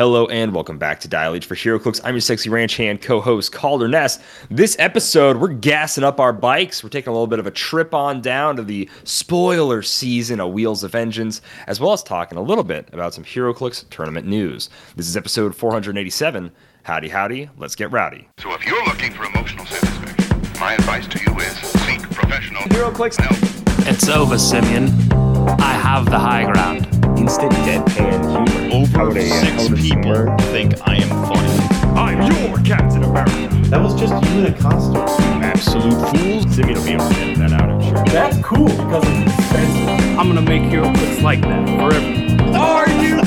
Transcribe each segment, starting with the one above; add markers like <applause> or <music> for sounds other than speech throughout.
Hello and welcome back to Dial H for HeroClix. I'm your sexy ranch hand co-host Kalder Ness. This episode, we're gassing up our bikes. We're taking a little bit of a trip on down to the spoiler season of Wheels of Vengeance, as well as talking a little bit about some HeroClix tournament news. This is episode 487. Howdy, howdy. Let's get rowdy. So if you're looking for emotional satisfaction, my advice to you is seek professional HeroClix help. It's over, Simeon. I have the high ground. Instant deadpan humor. Over How would six would people singer- think I am funny. I'm your Captain America. That was just you in a costume. Absolute fools. Simeon will be able to edit that out, I'm sure. That's cool because it's expensive. I'm gonna make HeroClix like that forever. Are you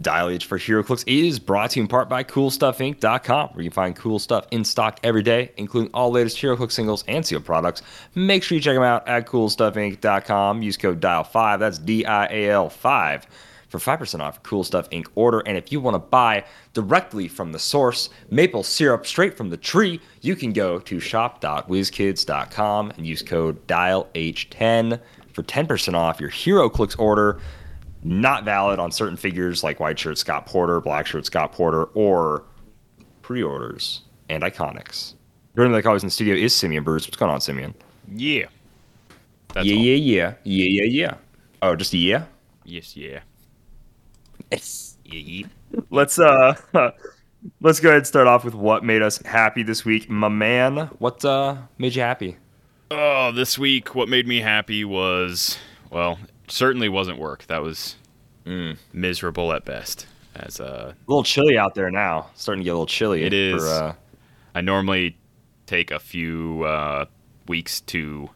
Dial H for HeroClix is brought to you in part by CoolStuffInc.com, where you find cool stuff in stock every day, including all latest HeroClix singles and sealed products. Make sure you check them out at CoolStuffInc.com. Use code DIAL5, that's D-I-A-L 5, for 5% off Cool Stuff Inc. order. And if you want to buy directly from the source, maple syrup straight from the tree, you can go to shop.wizkids.com and use code DIALH10 for 10% off your HeroClix order not valid on certain figures like white shirt Scott Porter, black shirt Scott Porter, or pre-orders and iconics. Joining me like always in the studio is Simeon Bruce. What's going on, Simeon? Yeah. That's yeah, all. yeah, yeah, yeah, yeah, yeah. Oh, just a yeah. Yes, yeah. Yeah, yeah. Let's uh, <laughs> let's go ahead and start off with what made us happy this week, my man. What uh made you happy? Oh, this week, what made me happy was, well, certainly wasn't work. That was Mm. miserable at best. As uh, A little chilly out there now. Starting to get a little chilly. It is. For, uh, I normally take a few uh, weeks to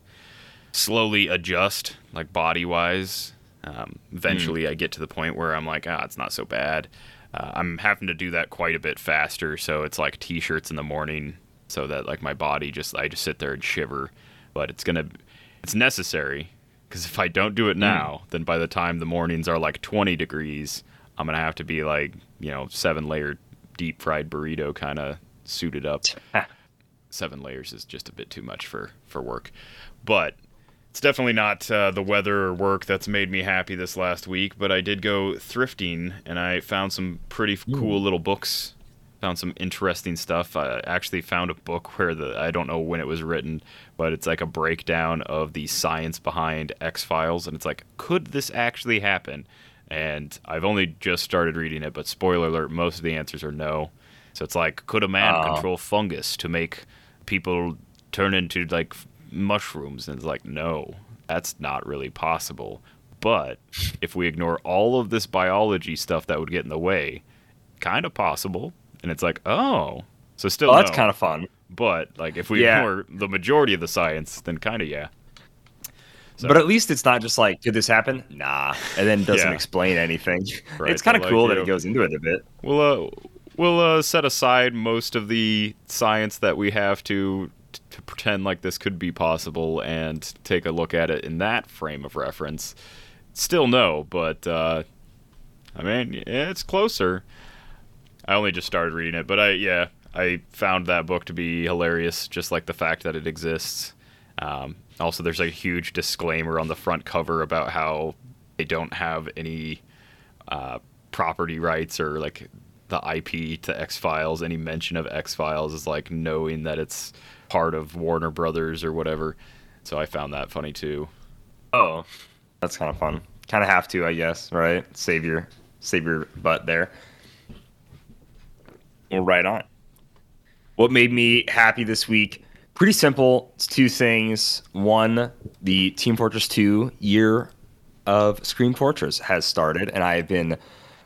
slowly adjust, like body wise. Um, eventually, I get to the point where I'm like, ah, it's not so bad. Uh, I'm having to do that quite a bit faster, so it's like t-shirts in the morning, so that like my body just I just sit there and shiver. But it's gonna, it's necessary because if I don't do it now, then by the time the mornings are like 20 degrees, I'm gonna have to be like you know seven layer deep fried burrito kind of suited up. <laughs> Seven layers is just a bit too much for for work. But it's definitely not uh, the weather or work that's made me happy this last week but i did go thrifting and i found some pretty cool little books found some interesting stuff i actually found a book where the i don't know when it was written but it's like a breakdown of the science behind x files and it's like could this actually happen and i've only just started reading it but spoiler alert most of the answers are no so it's like, could a man Oh. control fungus to make people turn into like mushrooms? And it's like, no, that's not really possible. But if we ignore all of this biology stuff that would get in the way, kind of possible. And it's like, oh, so still, oh, that's no. kind of fun. But like, if we Yeah. ignore the majority of the science, then kind of yeah. So- But at least it's not just like, did this happen? Nah, and then doesn't Yeah. explain anything. <laughs> <laughs> Right, it's kind of cool like, that it goes into it a bit. We'll uh, we'll uh, set aside most of the science that we have to to pretend like this could be possible and take a look at it in that frame of reference. Still no, but uh, I mean yeah, it's closer. I only just started reading it, but I yeah I found that book to be hilarious, just like the fact that it exists. Um, also, there's a huge disclaimer on the front cover about how they don't have any uh, property rights or like the IP to X Files. Any mention of X Files is like knowing that it's part of Warner Brothers or whatever. So I found that funny too. Oh, that's kind of fun. Kind of have to, I guess, right? Save your save your butt there. Right on. What made me happy this week? Pretty simple. It's two things. One, the Team Fortress 2 year of Scream Fortress has started, and I have been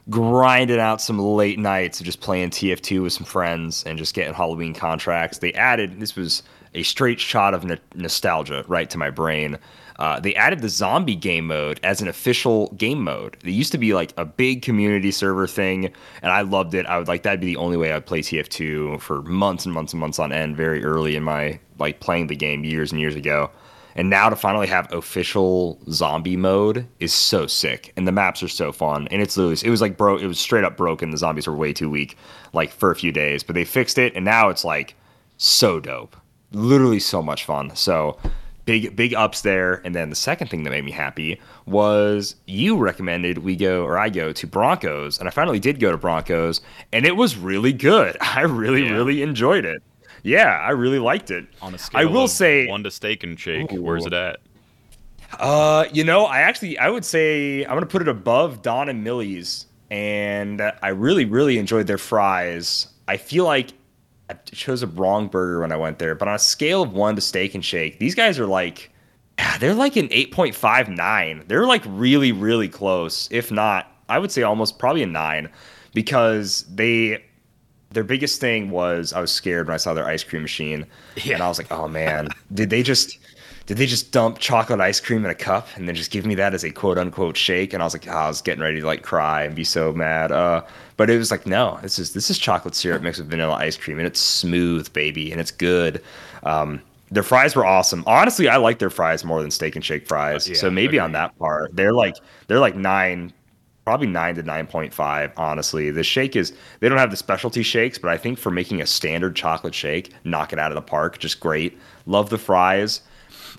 grinding out some late nights of just playing TF2 with some friends and just getting Halloween contracts. They added this was a straight shot of n- nostalgia right to my brain. Uh, they added the zombie game mode as an official game mode. It used to be like a big community server thing, and I loved it. I would like that'd be the only way I'd play TF2 for months and months and months on end. Very early in my like playing the game years and years ago. And now to finally have official zombie mode is so sick, and the maps are so fun. And it's literally it was like bro, it was straight up broken. The zombies were way too weak, like for a few days, but they fixed it, and now it's like so dope, literally so much fun. So big big ups there. And then the second thing that made me happy was you recommended we go or I go to Broncos, and I finally did go to Broncos, and it was really good. <laughs> I really Yeah. really enjoyed it. Yeah, I really liked it. On a scale I will of say one to steak and shake, Ooh. where's it at? Uh, you know, I actually I would say I'm gonna put it above Don and Millie's, and I really really enjoyed their fries. I feel like I chose a wrong burger when I went there, but on a scale of one to Steak and Shake, these guys are like, they're like an 8.59. They're like really really close, if not, I would say almost probably a nine, because they their biggest thing was I was scared when I saw their ice cream machine, and I was like, oh man, did they just did they just dump chocolate ice cream in a cup and then just give me that as a quote unquote shake? And I was like, oh, I was getting ready to like cry and be so mad. Uh, but it was like, no, this is this is chocolate syrup mixed with vanilla ice cream, and it's smooth, baby, and it's good. Um, their fries were awesome. Honestly, I like their fries more than steak and shake fries. Uh, yeah, so maybe on that part, they're like they're like nine probably 9 to 9.5 honestly the shake is they don't have the specialty shakes but i think for making a standard chocolate shake knock it out of the park just great love the fries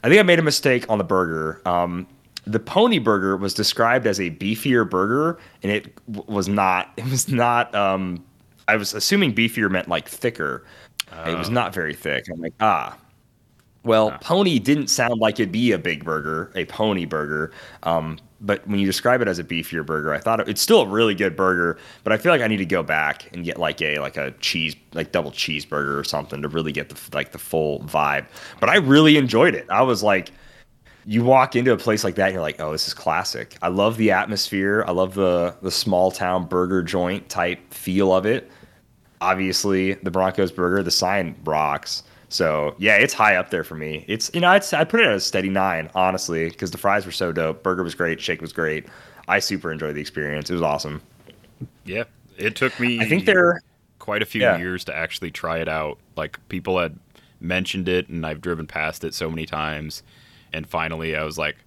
i think i made a mistake on the burger um, the pony burger was described as a beefier burger and it w- was not <laughs> it was not um, i was assuming beefier meant like thicker it was not very thick i'm like ah well, pony didn't sound like it'd be a big burger, a pony burger. Um, but when you describe it as a beefier burger, I thought it, it's still a really good burger. But I feel like I need to go back and get like a like a cheese like double cheeseburger or something to really get the like the full vibe. But I really enjoyed it. I was like, you walk into a place like that, and you're like, oh, this is classic. I love the atmosphere. I love the the small town burger joint type feel of it obviously the Broncos burger, the sign rocks. So yeah, it's high up there for me. It's you know I'd I put it at a steady nine honestly because the fries were so dope. Burger was great, shake was great. I super enjoyed the experience. It was awesome. Yeah, it took me. I think they're quite a few Yeah. years to actually try it out. Like people had mentioned it, and I've driven past it so many times, and finally I was like,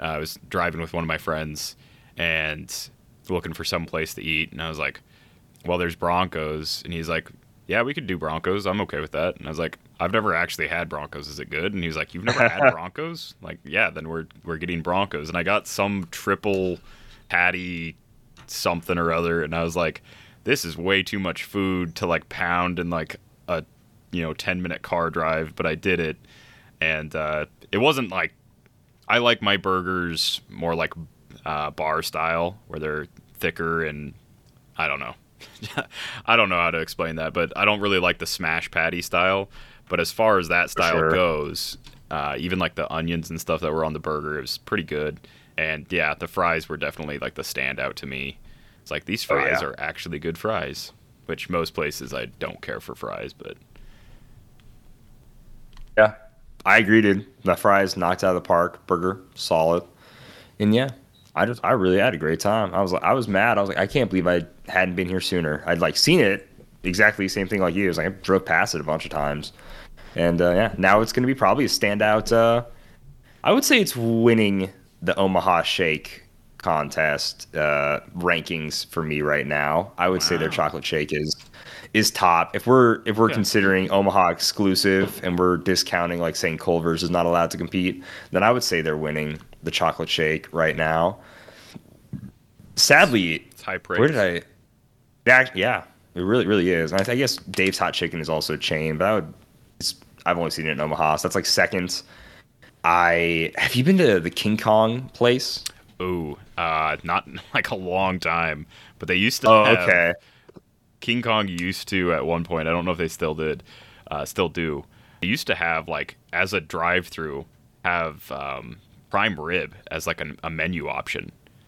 uh, I was driving with one of my friends and looking for some place to eat, and I was like, well, there's Broncos, and he's like, yeah, we could do Broncos. I'm okay with that. And I was like, I've never actually had Broncos. Is it good? And he was like, you've never had <laughs> Broncos? Like, yeah, then we're we're getting Broncos. And I got some triple patty something or other, and I was like, this is way too much food to like pound in like a you know 10 minute car drive. But I did it, and uh, it wasn't like I like my burgers more like uh, bar style, where they're thicker and I don't know. <laughs> I don't know how to explain that, but I don't really like the smash patty style. But as far as that style sure. goes, uh, even like the onions and stuff that were on the burger, it was pretty good. And yeah, the fries were definitely like the standout to me. It's like these Oh, fries yeah. are actually good fries, which most places I don't care for fries, but yeah, I agree, dude. The fries knocked out of the park. Burger solid, and yeah, I just I really had a great time. I was like I was mad. I was like I can't believe I hadn't been here sooner. I'd like seen it exactly the same thing like you. It was like I drove past it a bunch of times, and uh, yeah, now it's gonna be probably a standout. Uh, I would say it's winning the Omaha Shake contest uh, rankings for me right now. I would say their chocolate shake is is top. If we're if we're Okay. considering Omaha exclusive and we're discounting like saying Culver's is not allowed to compete, then I would say they're winning the chocolate shake right now. Sadly, it's high praise. where did I? Yeah, yeah, it really, really is. And I, I guess Dave's Hot Chicken is also a chain, but I would. It's, I've only seen it in Omaha, so that's like second. I have you been to the King Kong place? Ooh, uh, not <laughs> like a long time, but they used to Oh, have okay. King Kong used to at one point. I don't know if they still did, uh, still do. They used to have like as a drive-through have um, prime rib as like an, a menu option,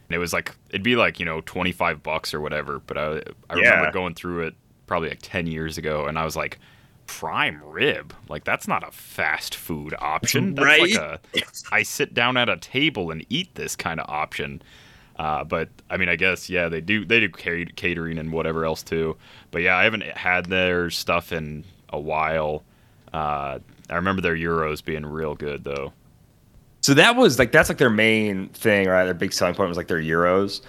and it was like it'd be like you know twenty five bucks or whatever. But I I remember Yeah. going through it probably like ten years ago, and I was like. Prime rib, like that's not a fast food option. That's like Right? a I sit down at a table and eat this kind of option. Uh, but I mean, I guess yeah, they do they do catering and whatever else too. But yeah, I haven't had their stuff in a while. Uh, I remember their euros being real good though. So that was like that's like their main thing, right? Their big selling point was like their euros.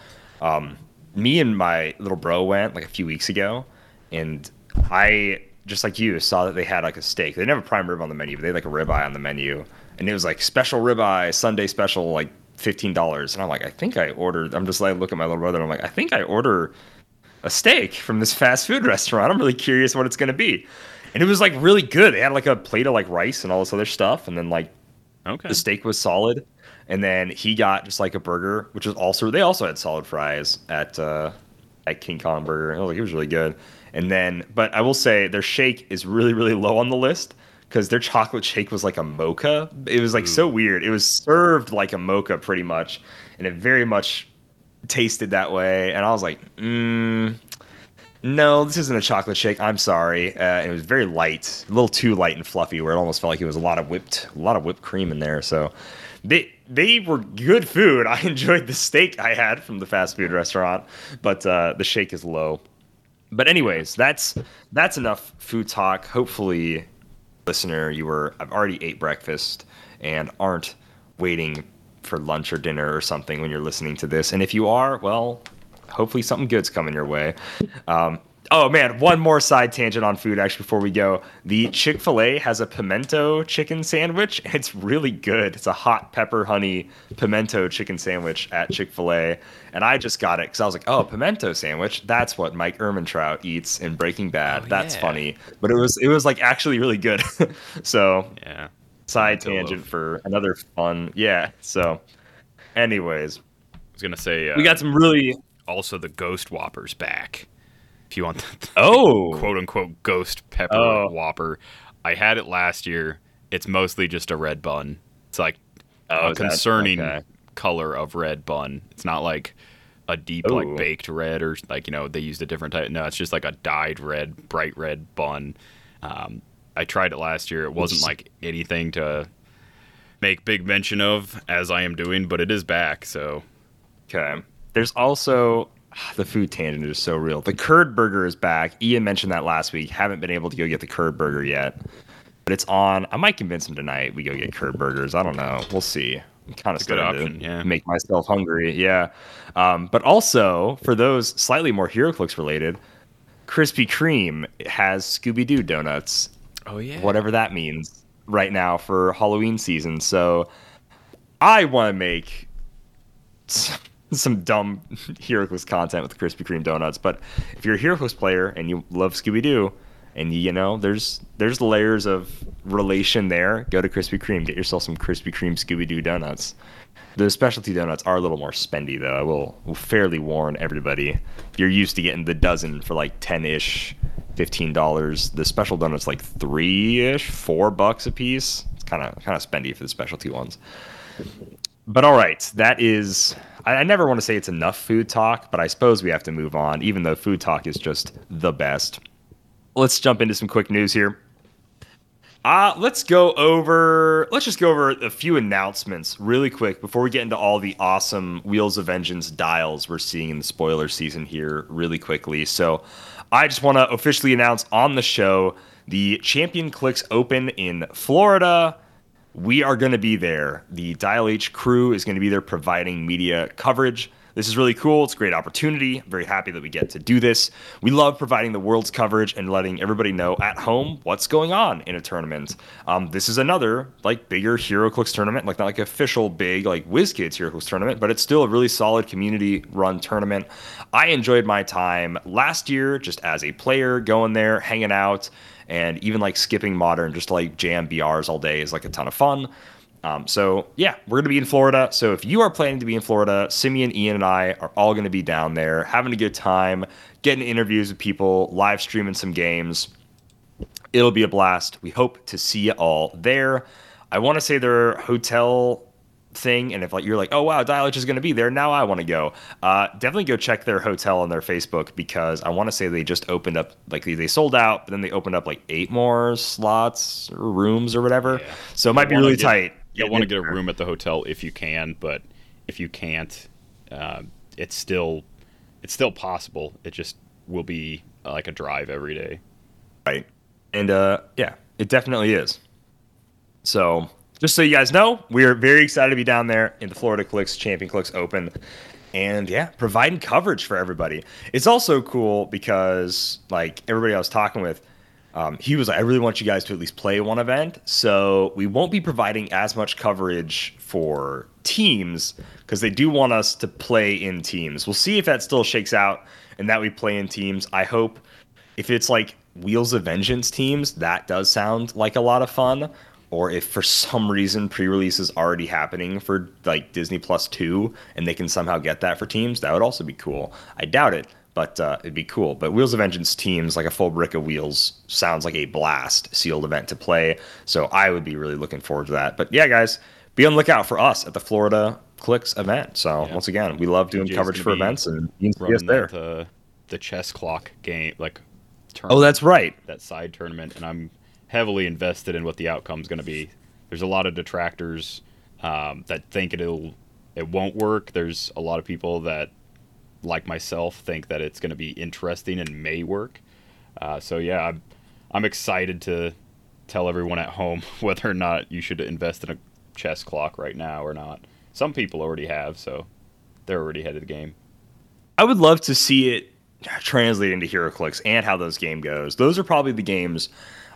Um, me and my little bro went like a few weeks ago, and I just like you saw that they had like a steak. They a prime rib on the menu, but they had like a ribeye on the menu, and it was like special ribeye Sunday special, like fifteen dollars. And I'm like, I think I ordered. I'm just like look at my little brother. And I'm like, I think I order a steak from this fast food <laughs> restaurant. I'm really curious what it's gonna be. And it was like really good. They had like a plate of like rice and all this other stuff, and then like Okay. the steak was solid. And then he got just like a burger, which was also they also had solid fries at uh, at King Kong Burger. I was like, it was really good. And then, but I will say their shake is really really low on the list because their chocolate shake was like a mocha. It was like so weird. It was served like a mocha pretty much, and it very much tasted that way. And I was like, mm, no, this isn't a chocolate shake. I'm sorry. Uh, it was very light, a little too light and fluffy, where it almost felt like it was a lot of whipped, a lot of whipped cream in there. So they they were good food. <laughs> I enjoyed the steak I had from the fast food restaurant, but uh, the shake is low. But anyways, that's that's enough food talk. Hopefully, listener, you were I've already ate breakfast and aren't waiting for lunch or dinner or something when you're listening to this. And if you are, well, hopefully something good's coming your way. Um, oh man, one more side tangent on food actually before we go. The Chick Fil A has a pimento chicken sandwich. <laughs> It's really good. It's a hot pepper honey pimento chicken sandwich at Chick Fil A, and I just got it because I was like, oh, pimento sandwich. That's what Mike Ehrmantraut eats in Breaking Bad. Oh, That's yeah. funny. But it was it was like actually really good. <laughs> so Yeah. side Pimento tangent of- for another fun. Yeah. So, anyways, I was gonna say uh, we got some really also the Ghost Whopper's back. If you want the oh quote unquote Ghost Pepper Oh. Whopper, I had it last year. It's mostly just a red bun. It's like Oh, a concerning okay. color of red bun. It's not like a deep Ooh. like baked red or like you know they used a different type. No, it's just like a dyed red, bright red bun. Um, I tried it last year. It wasn't like anything to make big mention of as I am doing, but it is back. So Okay. There's also <sighs> the food tangent is so real. The curd burger is back. Ian mentioned that last week. Haven't been able to go get the curd burger yet, but it's on. I might convince him tonight we go get curd burgers. I don't know. We'll see. I'm kind of a good option, to yeah. make myself hungry. Yeah. Um, but also for those slightly more HeroClix related, Krispy Kreme has Scooby Doo donuts oh yeah, whatever that means right now for Halloween season. So I want to make some dumb HeroClix content with Krispy Kreme donuts. But if you're a HeroClix player and you love Scooby Doo, and you know there's there's layers of relation there, go to Krispy Kreme, get yourself some Krispy Kreme Scooby Doo donuts. The specialty donuts are a little more spendy though. I will, will fairly warn everybody. If you're used to getting the dozen for like ten ish, fifteen dollars, the special donuts like three ish, four bucks a piece. It's kind of kind of spendy for the specialty ones. But all right, that is. I, I never want to say it's enough food talk, but I suppose we have to move on, even though food talk is just the best. Let's jump into some quick news here. Uh, let's go over. Let's just go over a few announcements really quick before we get into all the awesome Wheels of Vengeance dials we're seeing in the spoiler season here, really quickly. So, I just want to officially announce on the show the Champion Clicks Open in Florida. We are going to be there. The Dial H crew is going to be there providing media coverage. This is really cool. It's a great opportunity. I'm very happy that we get to do this. We love providing the world's coverage and letting everybody know at home what's going on in a tournament. Um, this is another like bigger HeroClix tournament, like not like official big like WizKids HeroClix tournament, but it's still a really solid community run tournament. I enjoyed my time last year just as a player going there, hanging out, and even like skipping modern just to like jam BRs all day is like a ton of fun. Um, so yeah, we're gonna be in Florida. So if you are planning to be in Florida, Simeon, Ian, and I are all gonna be down there, having a good time, getting interviews with people, live streaming some games. It'll be a blast. We hope to see you all there. I want to say their hotel thing, and if like you're like, oh wow, Dial H is going to be there, now I want to go. Uh, definitely go check their hotel on their Facebook because I want to say they just opened up, like they, they sold out, but then they opened up like eight more slots or rooms or whatever. Yeah. So it might be really get- tight. You'll want to get a room at the hotel if you can, but if you can't, uh, it's still it's still possible. It just will be uh, like a drive every day. Right. And uh, yeah, it definitely is. So just so you guys know, we're very excited to be down there in the Florida Clicks Champion Clicks Open. And yeah, providing coverage for everybody. It's also cool because like everybody I was talking with, um, he was like, I really want you guys to at least play one event. So we won't be providing as much coverage for teams because they do want us to play in teams. We'll see if that still shakes out and that we play in teams. I hope if it's like Wheels of Vengeance teams, that does sound like a lot of fun. Or if for some reason pre-release is already happening for like Disney Plus two, and they can somehow get that for teams, that would also be cool. I doubt it, but uh, it'd be cool. But Wheels of Vengeance teams, like a full brick of wheels, sounds like a blast sealed event to play. So I would be really looking forward to that. But yeah, guys, be on the lookout for us at the Florida Clicks event. So Yeah. once again, we love doing coverage for events, and you can see us there. uh, the chess clock game, like Oh, that's right. that side tournament, and I'm heavily invested in what the outcome's going to be. There's a lot of detractors um, that think it'll it won't work. There's a lot of people that, like myself, think that it's going to be interesting and may work. Uh, so yeah, I'm, I'm excited to tell everyone at home <laughs> whether or not you should invest in a chess clock right now or not. Some people already have, so they're already ahead of the game. I would love to see it translate into HeroClix and how those game goes. Those are probably the games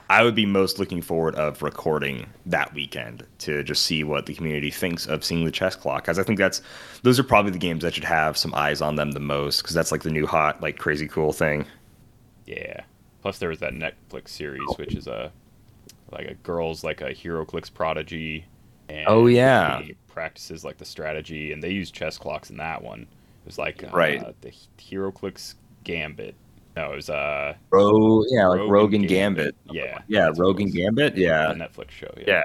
I would be most looking forward of recording that weekend to just see what the community thinks of seeing the chess clock. Because I think that's those are probably the games that should have some eyes on them the most. Because that's like the new hot, like crazy cool thing. Yeah. Plus, there was that Netflix series, which is a like a girl's like a HeroClix prodigy. And Oh, yeah. she practices like the strategy, and they use chess clocks in that one. It was like uh, Right. the HeroClix Gambit. No, it was uh Ro, yeah, like Rogue Rogue and and Gambit. Yeah, yeah, that's Rogue and. Gambit. Yeah, the Netflix show. Yeah. yeah,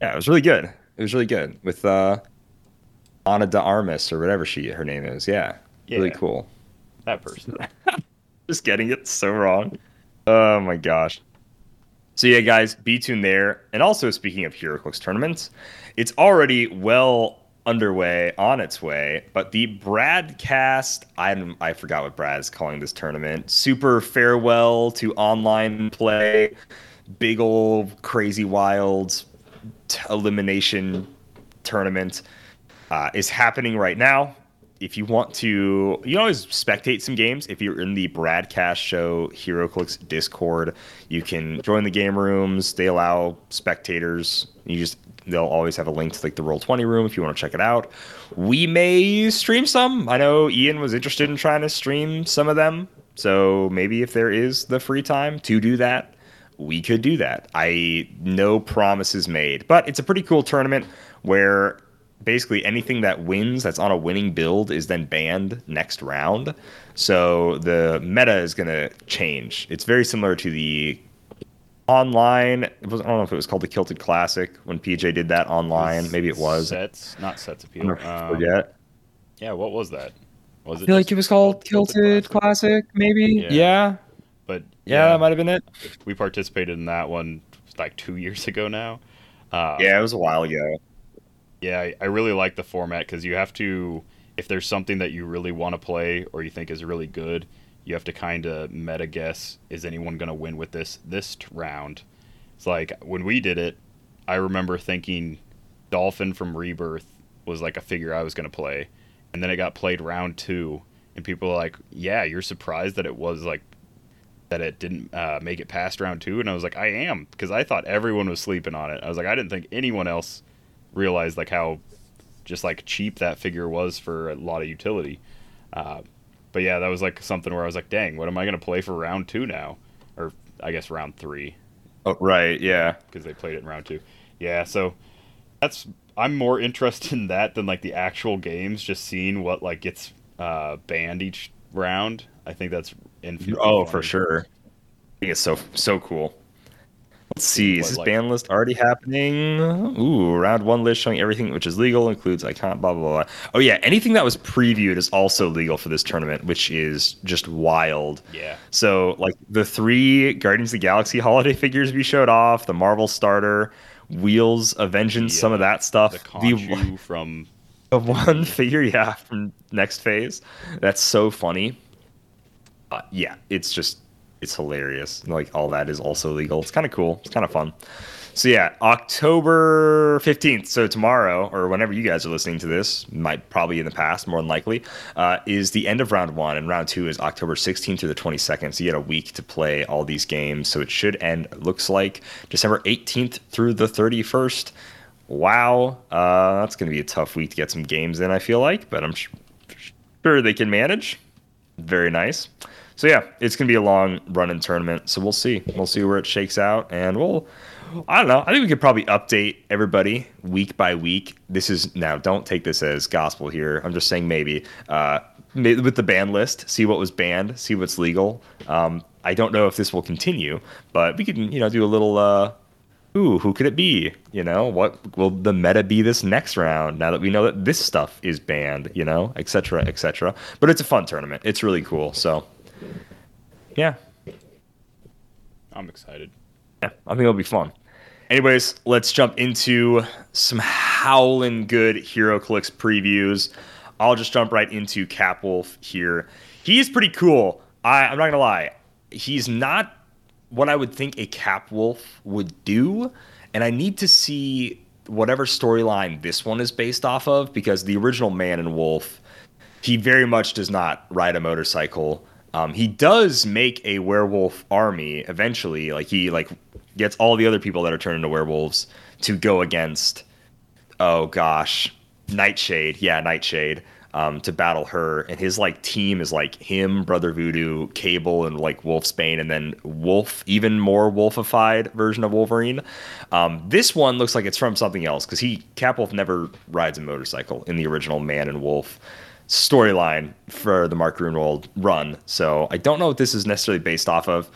yeah. It was really good. It was really good with uh, Ana de Armas or whatever she her name is. Yeah, really cool. that person. <laughs> just getting it so wrong. Oh my gosh. So yeah, guys, be tuned there. And also speaking of HeroClix tournaments, it's already well underway, on its way. But the Bradcast, I I forgot what Brad is calling this tournament. Super farewell to online play, big old crazy wild elimination tournament uh, is happening right now. If you want to, you always spectate some games. If you're in the Bradcast Show HeroClix Discord, you can join the game rooms. They allow spectators. You just they'll always have a link to like the Roll Twenty room if you want to check it out. We may stream some. I know Ian was interested in trying to stream some of them. So maybe if there is the free time to do that, we could do that. I no promises made, but it's a pretty cool tournament where basically anything that wins that's on a winning build is then banned next round. So the meta is going to change. It's very similar to the online. It was, I don't know if it was called the Kilted Classic when PJ did that online. Maybe it was. sets, not sets I appeal. Um, forget. yeah, what was that? Was it? I feel like it was called Kilted Classic, maybe. Yeah. Yeah. But Yeah, that might have been it. we participated in that one like two years ago now. Uh, Yeah, it was a while ago. Yeah, I, I really like the format because you have to, if there's something that you really want to play or you think is really good, you have to kind of meta guess: is anyone going to win with this this round? It's like when we did it, I remember thinking Dolphin from Rebirth was like a figure I was going to play, and then it got played round two, and people were like, "Yeah, you're surprised that it was like." That it didn't uh, make it past round two, and I was like, I am, because I thought everyone was sleeping on it. I was like, I didn't think anyone else realized like how just like cheap that figure was for a lot of utility. Uh, but yeah, that was like something where I was like, dang, what am I gonna play for round two now? Or I guess round three Oh, right. Yeah. because they played it in round two. Yeah, so that's I'm more interested in that than like the actual games. Just seeing what like gets uh, banned each round. I think that's infinitely. Oh, for sure. I think it's so so cool. Let's see. Is this like- ban list already happening? Ooh, round one list showing everything which is legal includes icon. Blah blah blah. Oh yeah, anything that was previewed is also legal for this tournament, which is just wild. Yeah. So like the three Guardians of the Galaxy holiday <laughs> figures we showed off, the Marvel starter, Wheels of Vengeance, The, some of that stuff. The Conchu <laughs> from The one figure, yeah, from next phase. That's so funny. Uh, yeah, it's just it's hilarious. Like all that is also legal. It's kind of cool. It's kind of fun. So yeah, October 15th, so tomorrow or whenever you guys are listening to this, might probably in the past, more than likely, uh, is the end of round one, and round two is October 16th through the 22nd. So you had a week to play all these games. So it should end, looks like, December 18th through the 31st. Wow, uh, that's going to be a tough week to get some games in, I feel like, but I'm sure they can manage. Very nice. So yeah, it's gonna be a long running tournament. So we'll see. We'll see where it shakes out, and we'll. I don't know. I think we could probably update everybody week by week. This is now. Don't take this as gospel here. I'm just saying maybe uh, with the ban list. See what was banned. See what's legal. Um, I don't know if this will continue, but we can you know do a little. Uh, Ooh, who could it be? You know, what will the meta be this next round now that we know that this stuff is banned, you know, et cetera, et cetera. But it's a fun tournament. It's really cool. So, yeah, I'm excited. yeah, I think it'll be fun. Anyways, let's jump into some howling good HeroClix previews. I'll just jump right into Capwolf here. He is pretty cool. I, I'm not gonna lie. He's not what I would think a Capwolf would do, and I need to see whatever storyline this one is based off of because the original Man and Wolf, he very much does not ride a motorcycle. Um, he does make a werewolf army eventually. Like he like gets all the other people that are turned into werewolves to go against. Oh gosh, Nightshade. Yeah, Nightshade. Um, to battle her, and his like team is like him, Brother Voodoo, Cable, and like Wolfsbane, and then Wolf, even more wolfified version of Wolverine. Um, this one looks like it's from something else because he Capwolf never rides a motorcycle in the original Man and Wolf storyline for the Mark Gruenwald run. So I don't know what this is necessarily based off of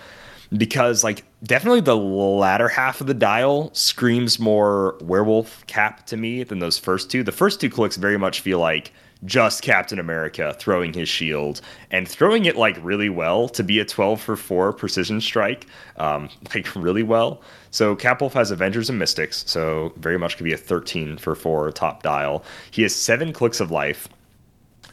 because like definitely the latter half of the dial screams more werewolf cap to me than those first two. The first two clicks very much feel like just Captain America throwing his shield and throwing it like really well to be a 12 for 4 precision strike, um, <laughs> like really well. So Capwolf has Avengers and Mystics, so very much could be a 13 for 4 top dial. He has seven clicks of life,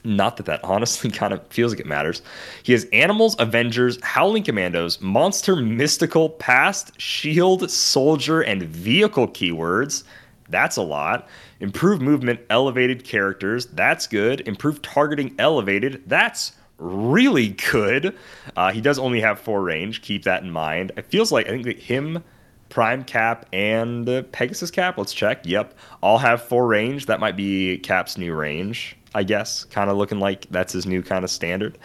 not that that honestly <laughs> kind of feels like it matters. He has Animals, Avengers, Howling Commandos, Monster, Mystical, Past, Shield, Soldier, and Vehicle keywords. That's a lot. Improved movement, elevated characters. That's good. Improved targeting, elevated. That's really good. Uh, he does only have four range. Keep that in mind. It feels like I think that him, Prime Cap, and Pegasus Cap. Let's check. Yep, all have four range. That might be Cap's new range. I guess, kind of looking like that's his new kind of standard.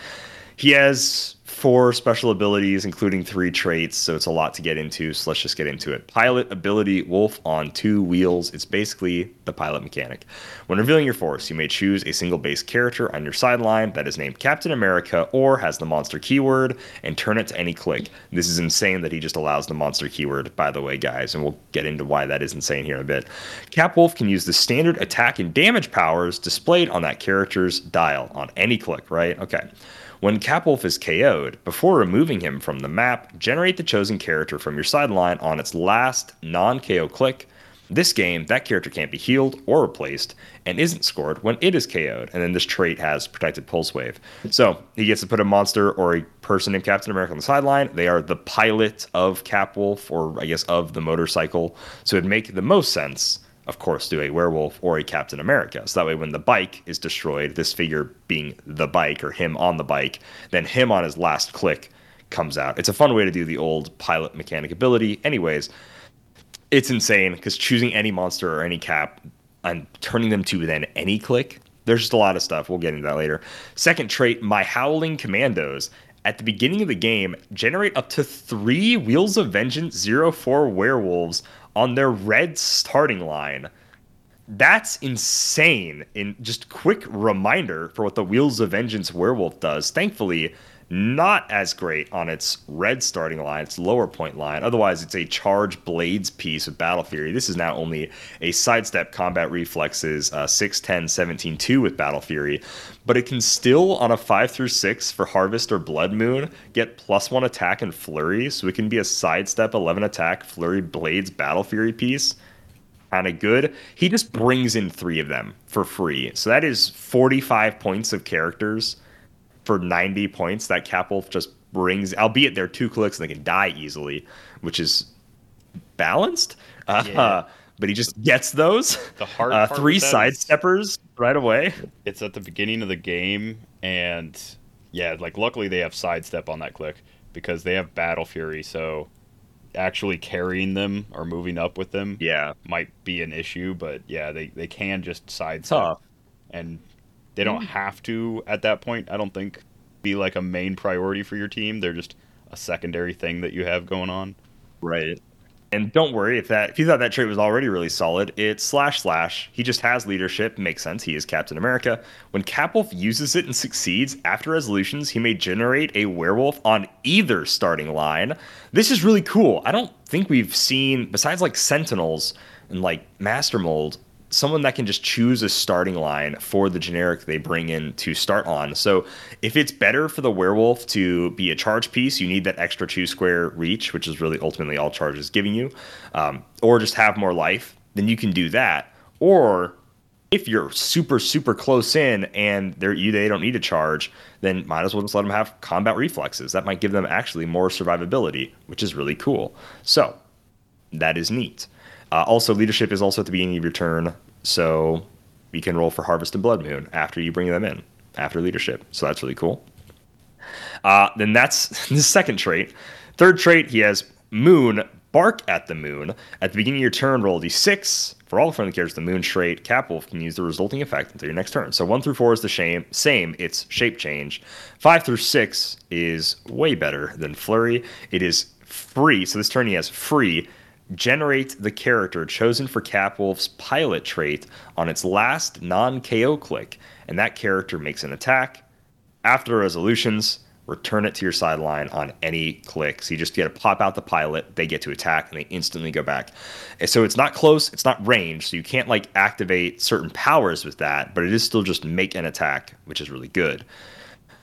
He has four special abilities, including three traits, so it's a lot to get into. So let's just get into it. Pilot ability Wolf on two wheels. It's basically the pilot mechanic. When revealing your force, you may choose a single base character on your sideline that is named Captain America or has the monster keyword and turn it to any click. This is insane that he just allows the monster keyword, by the way, guys, and we'll get into why that is insane here in a bit. Capwolf can use the standard attack and damage powers displayed on that character's dial on any click, right? Okay. When Capwolf is KO'd, before removing him from the map, generate the chosen character from your sideline on its last non KO click. This game, that character can't be healed or replaced and isn't scored when it is KO'd. And then this trait has protected pulse wave. So he gets to put a monster or a person named Captain America on the sideline. They are the pilot of Capwolf, or I guess of the motorcycle. So it'd make the most sense of course, do a werewolf or a Captain America. So that way, when the bike is destroyed, this figure being the bike or him on the bike, then him on his last click comes out. It's a fun way to do the old pilot mechanic ability. Anyways, it's insane because choosing any monster or any cap and turning them to then any click, there's just a lot of stuff. We'll get into that later. Second trait, my Howling Commandos. At the beginning of the game, generate up to three Wheels of Vengeance 04 werewolves on their red starting line. That's insane. In just quick reminder for what the Wheels of Vengeance werewolf does. Thankfully, not as great on its red starting line, its lower point line. Otherwise, it's a charge blades piece with Battle Fury. This is now only a sidestep combat reflexes uh, 6, 10, 17, 2 with Battle Fury. But it can still, on a 5 through 6 for Harvest or Blood Moon, get plus 1 attack and Flurry. So it can be a sidestep 11 attack Flurry Blades Battle Fury piece. Kind of good. He just brings in three of them for free. So that is 45 points of characters for 90 points that Capwolf just brings, albeit they're two clicks and they can die easily, which is balanced. Uh, <laughs> Yeah. But he just gets those. The hard uh, three with side steppers right away. it's at the beginning of the game and yeah like luckily they have sidestep on that click because they have battle fury so actually carrying them or moving up with them Yeah, might be an issue but yeah they, they can just sidestep tough. and they don't mm. have to at that point i don't think be like a main priority for your team they're just a secondary thing that you have going on Right. And don't worry if that if you thought that trait was already really solid, it's slash slash. He just has leadership. Makes sense. He is Captain America. When Capwolf uses it and succeeds after resolutions, he may generate a werewolf on either starting line. This is really cool. I don't think we've seen besides like Sentinels and like Master Mold, someone that can just choose a starting line for the generic they bring in to start on. So if it's better for the werewolf to be a charge piece, you need that extra two square reach, which is really ultimately all charge is giving you, um, or just have more life, then you can do that. Or if you're super super close in and they're you they don't need to charge, then might as well just let them have combat reflexes. That might give them actually more survivability, which is really cool. So that is neat. Uh, also, leadership is also at the beginning of your turn, so you can roll for Harvest and Blood Moon after you bring them in after leadership. So that's really cool. Uh, then that's <laughs> the second trait. Third trait, he has Moon Bark at the Moon. At the beginning of your turn, roll d6. For all friendly characters, the Moon trait, Capwolf can use the resulting effect until your next turn. So one through four is the same. Same. It's shape change. Five through six is way better than Flurry. It is free. So this turn he has free. Generate the character chosen for Capwolf's pilot trait on its last non KO click, and that character makes an attack. After resolutions, return it to your sideline on any click. So you just get to pop out the pilot, they get to attack, and they instantly go back. And so it's not close, it's not range, so you can't like activate certain powers with that, but it is still just make an attack, which is really good.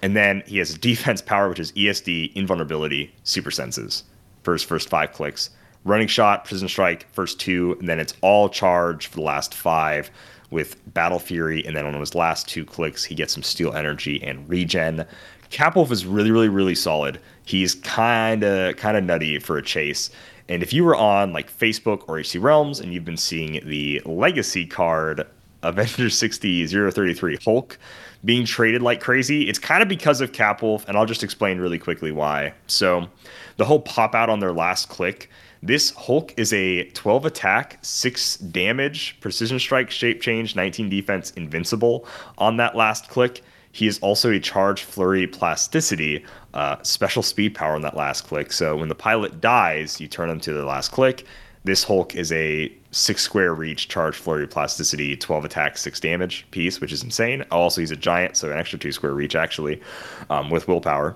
And then he has a <laughs> defense power, which is ESD, invulnerability, super senses for his first five clicks. Running shot, precision strike, first two, and then it's all charge for the last five with Battle Fury. And then on his last two clicks, he gets some steal energy and regen. Capwolf is really, really, really solid. He's kind of, kind of nutty for a chase. And if you were on like Facebook or HC Realms and you've been seeing the legacy card Avengers 60 033 Hulk being traded like crazy, it's kind of because of Capwolf, and I'll just explain really quickly why. So, the whole pop out on their last click, this Hulk is a 12 attack, 6 damage, precision strike, shape change, 19 defense, invincible on that last click. He is also a charge flurry plasticity, uh, special speed power on that last click. So when the pilot dies, you turn him to the last click. This Hulk is a six square reach, charge flurry plasticity, 12 attack, six damage piece, which is insane. I'll also use a giant, so an extra two square reach actually, um, with willpower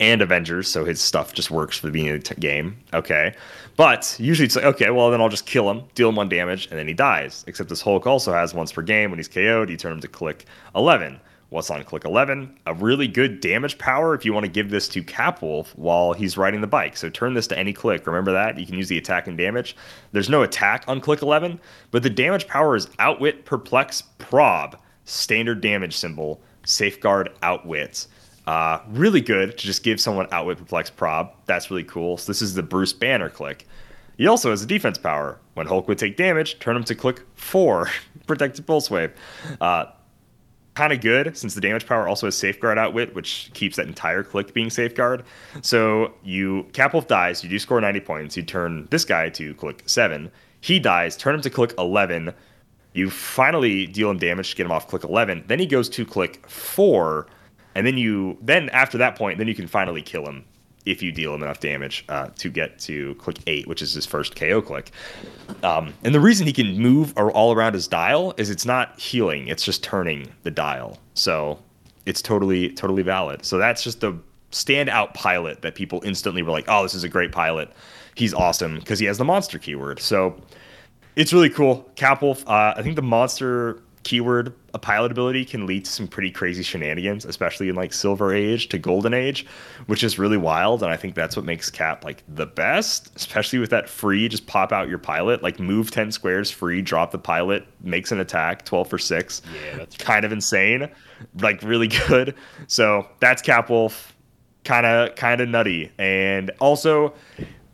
and Avengers, so his stuff just works for the beginning of the game. Okay. But usually it's like, okay, well, then I'll just kill him, deal him one damage, and then he dies. Except this Hulk also has once per game when he's KO'd, you turn him to click 11. What's on click 11? A really good damage power if you want to give this to Capwolf while he's riding the bike. So turn this to any click. Remember that? You can use the attack and damage. There's no attack on click 11, but the damage power is Outwit, Perplex, Prob, standard damage symbol, Safeguard, Outwit. Uh, really good to just give someone Outwit, Perplex, Prob. That's really cool. So this is the Bruce Banner click. He also has a defense power. When Hulk would take damage, turn him to click 4, <laughs> Protected Pulse Wave. Uh, kind of good since the damage power also has safeguard outwit which keeps that entire click being safeguard so you capwolf dies you do score 90 points you turn this guy to click 7 he dies turn him to click 11 you finally deal him damage to get him off click 11 then he goes to click 4 and then you then after that point then you can finally kill him if you deal him enough damage uh, to get to click 8 which is his first ko click um, and the reason he can move all around his dial is it's not healing; it's just turning the dial. So it's totally totally valid. So that's just the standout pilot that people instantly were like, "Oh, this is a great pilot. He's awesome because he has the monster keyword." So it's really cool. Capwolf, uh, I think the monster keyword a pilot ability can lead to some pretty crazy shenanigans, especially in like Silver Age to Golden Age, which is really wild. And I think that's what makes Cap like the best, especially with that free, just pop out your pilot, like move 10 squares free, drop the pilot, makes an attack, 12 for 6. Yeah, that's kind of insane, like really good. So that's Capwolf, kind of kind of nutty. And also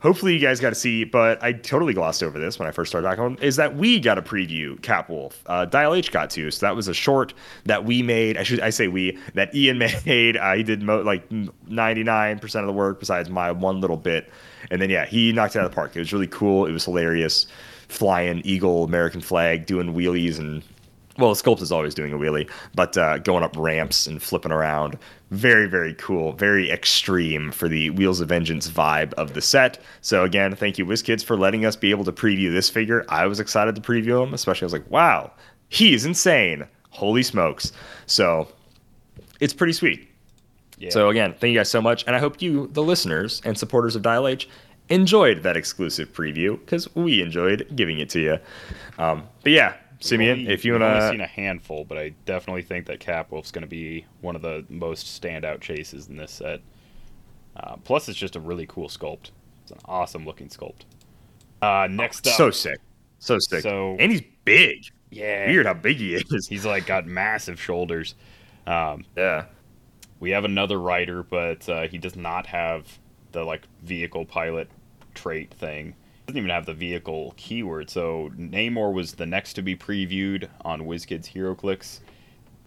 hopefully you guys got to see, but I totally glossed over this when I first started talking. Is that we got a preview Cap Wolf? Uh, Dial H got to, so that was a short that we made. I should I say we that Ian <laughs> made. Uh, he did mo- like ninety nine percent of the work besides my one little bit, and then yeah, he knocked it out of the park. It was really cool. It was hilarious. Flying eagle, American flag, doing wheelies and well, Sculpt is always doing a wheelie, but uh, going up ramps and flipping around. Very, very cool. Very extreme for the Wheels of Vengeance vibe of the set. So, again, thank you, WizKids, for letting us be able to preview this figure. I was excited to preview him, especially I was like, wow, he's insane. Holy smokes. So, it's pretty sweet. Yeah. So, again, thank you guys so much. And I hope you, the listeners and supporters of Dial H, enjoyed that exclusive preview because we enjoyed giving it to you. Um, but yeah, Simeon, if you we've want only seen a handful, but I definitely think that Capwolf's going to be one of the most standout chases in this set. Uh, plus, it's just a really cool sculpt. It's an awesome looking sculpt. Uh, next up, So sick. So sick. So- and he's big. yeah, Weird how big he is. He's like got massive shoulders. Um, Yeah. we have another rider, but uh, he does not have the like vehicle pilot trait thing. Doesn't even have the vehicle keyword. So Namor was the next to be previewed on WizKids HeroClix.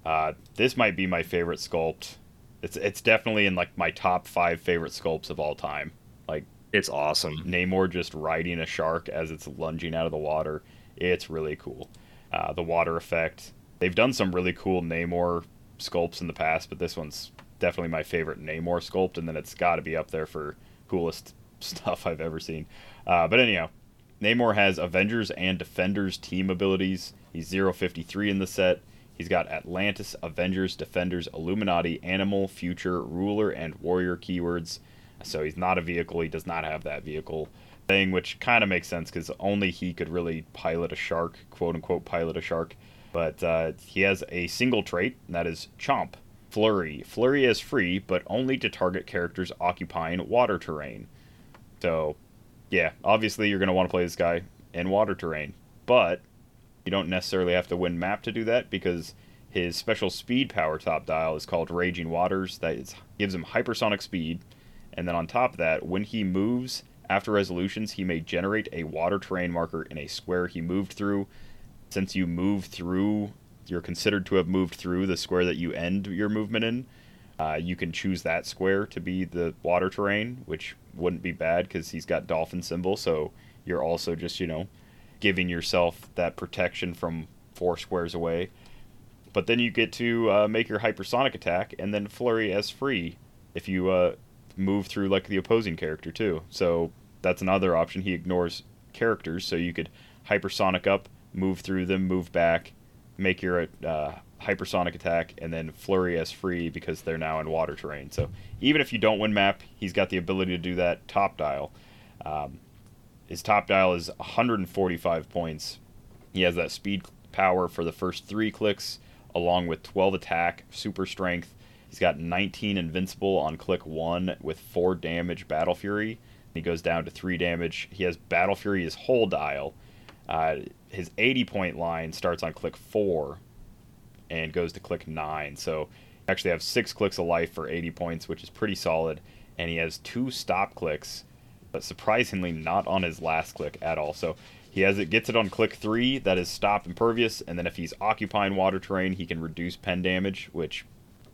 Uh, this might be my favorite sculpt. It's it's definitely in like my top five favorite sculpts of all time. Like It's awesome. Namor just riding a shark as it's lunging out of the water. It's really cool. Uh, the water effect. They've done some really cool Namor sculpts in the past, but this one's definitely my favorite Namor sculpt, and then it's got to be up there for coolest <laughs> stuff I've ever seen. Uh, but anyhow, Namor has Avengers and Defenders team abilities. He's 053 in the set. He's got Atlantis, Avengers, Defenders, Illuminati, Animal, Future, Ruler, and Warrior keywords. So he's not a vehicle. He does not have that vehicle thing, which kind of makes sense because only he could really pilot a shark, quote unquote, pilot a shark. But uh, he has a single trait, and that is Chomp. Flurry. Flurry is free, but only to target characters occupying water terrain. So, yeah, obviously you're going to want to play this guy in water terrain, but you don't necessarily have to win map to do that because his special speed power top dial is called Raging Waters. That is, gives him hypersonic speed, and then on top of that, when he moves after resolutions, he may generate a water terrain marker in a square he moved through. Since you move through, you're considered to have moved through the square that you end your movement in. Uh, you can choose that square to be the water terrain, which wouldn't be bad because he's got dolphin symbol. So you're also just you know giving yourself that protection from four squares away. But then you get to uh, make your hypersonic attack and then flurry as free if you uh, move through like the opposing character too. So that's another option. He ignores characters, so you could hypersonic up, move through them, move back, make your uh, hypersonic attack, and then flurry as free because they're now in water terrain. So even if you don't win map, he's got the ability to do that top dial. Um, his top dial is 145 points. He has that speed power for the first three clicks, along with 12 attack, super strength. He's got 19 invincible on click one with four damage Battle Fury. He goes down to three damage. He has Battle Fury his whole dial. Uh, his 80 point line starts on click four and goes to click nine. So actually have six clicks of life for 80 points, which is pretty solid. And he has two stop clicks, but surprisingly not on his last click at all. So he has it gets it on click three, that is stop impervious, and then if he's occupying water terrain, he can reduce pen damage, which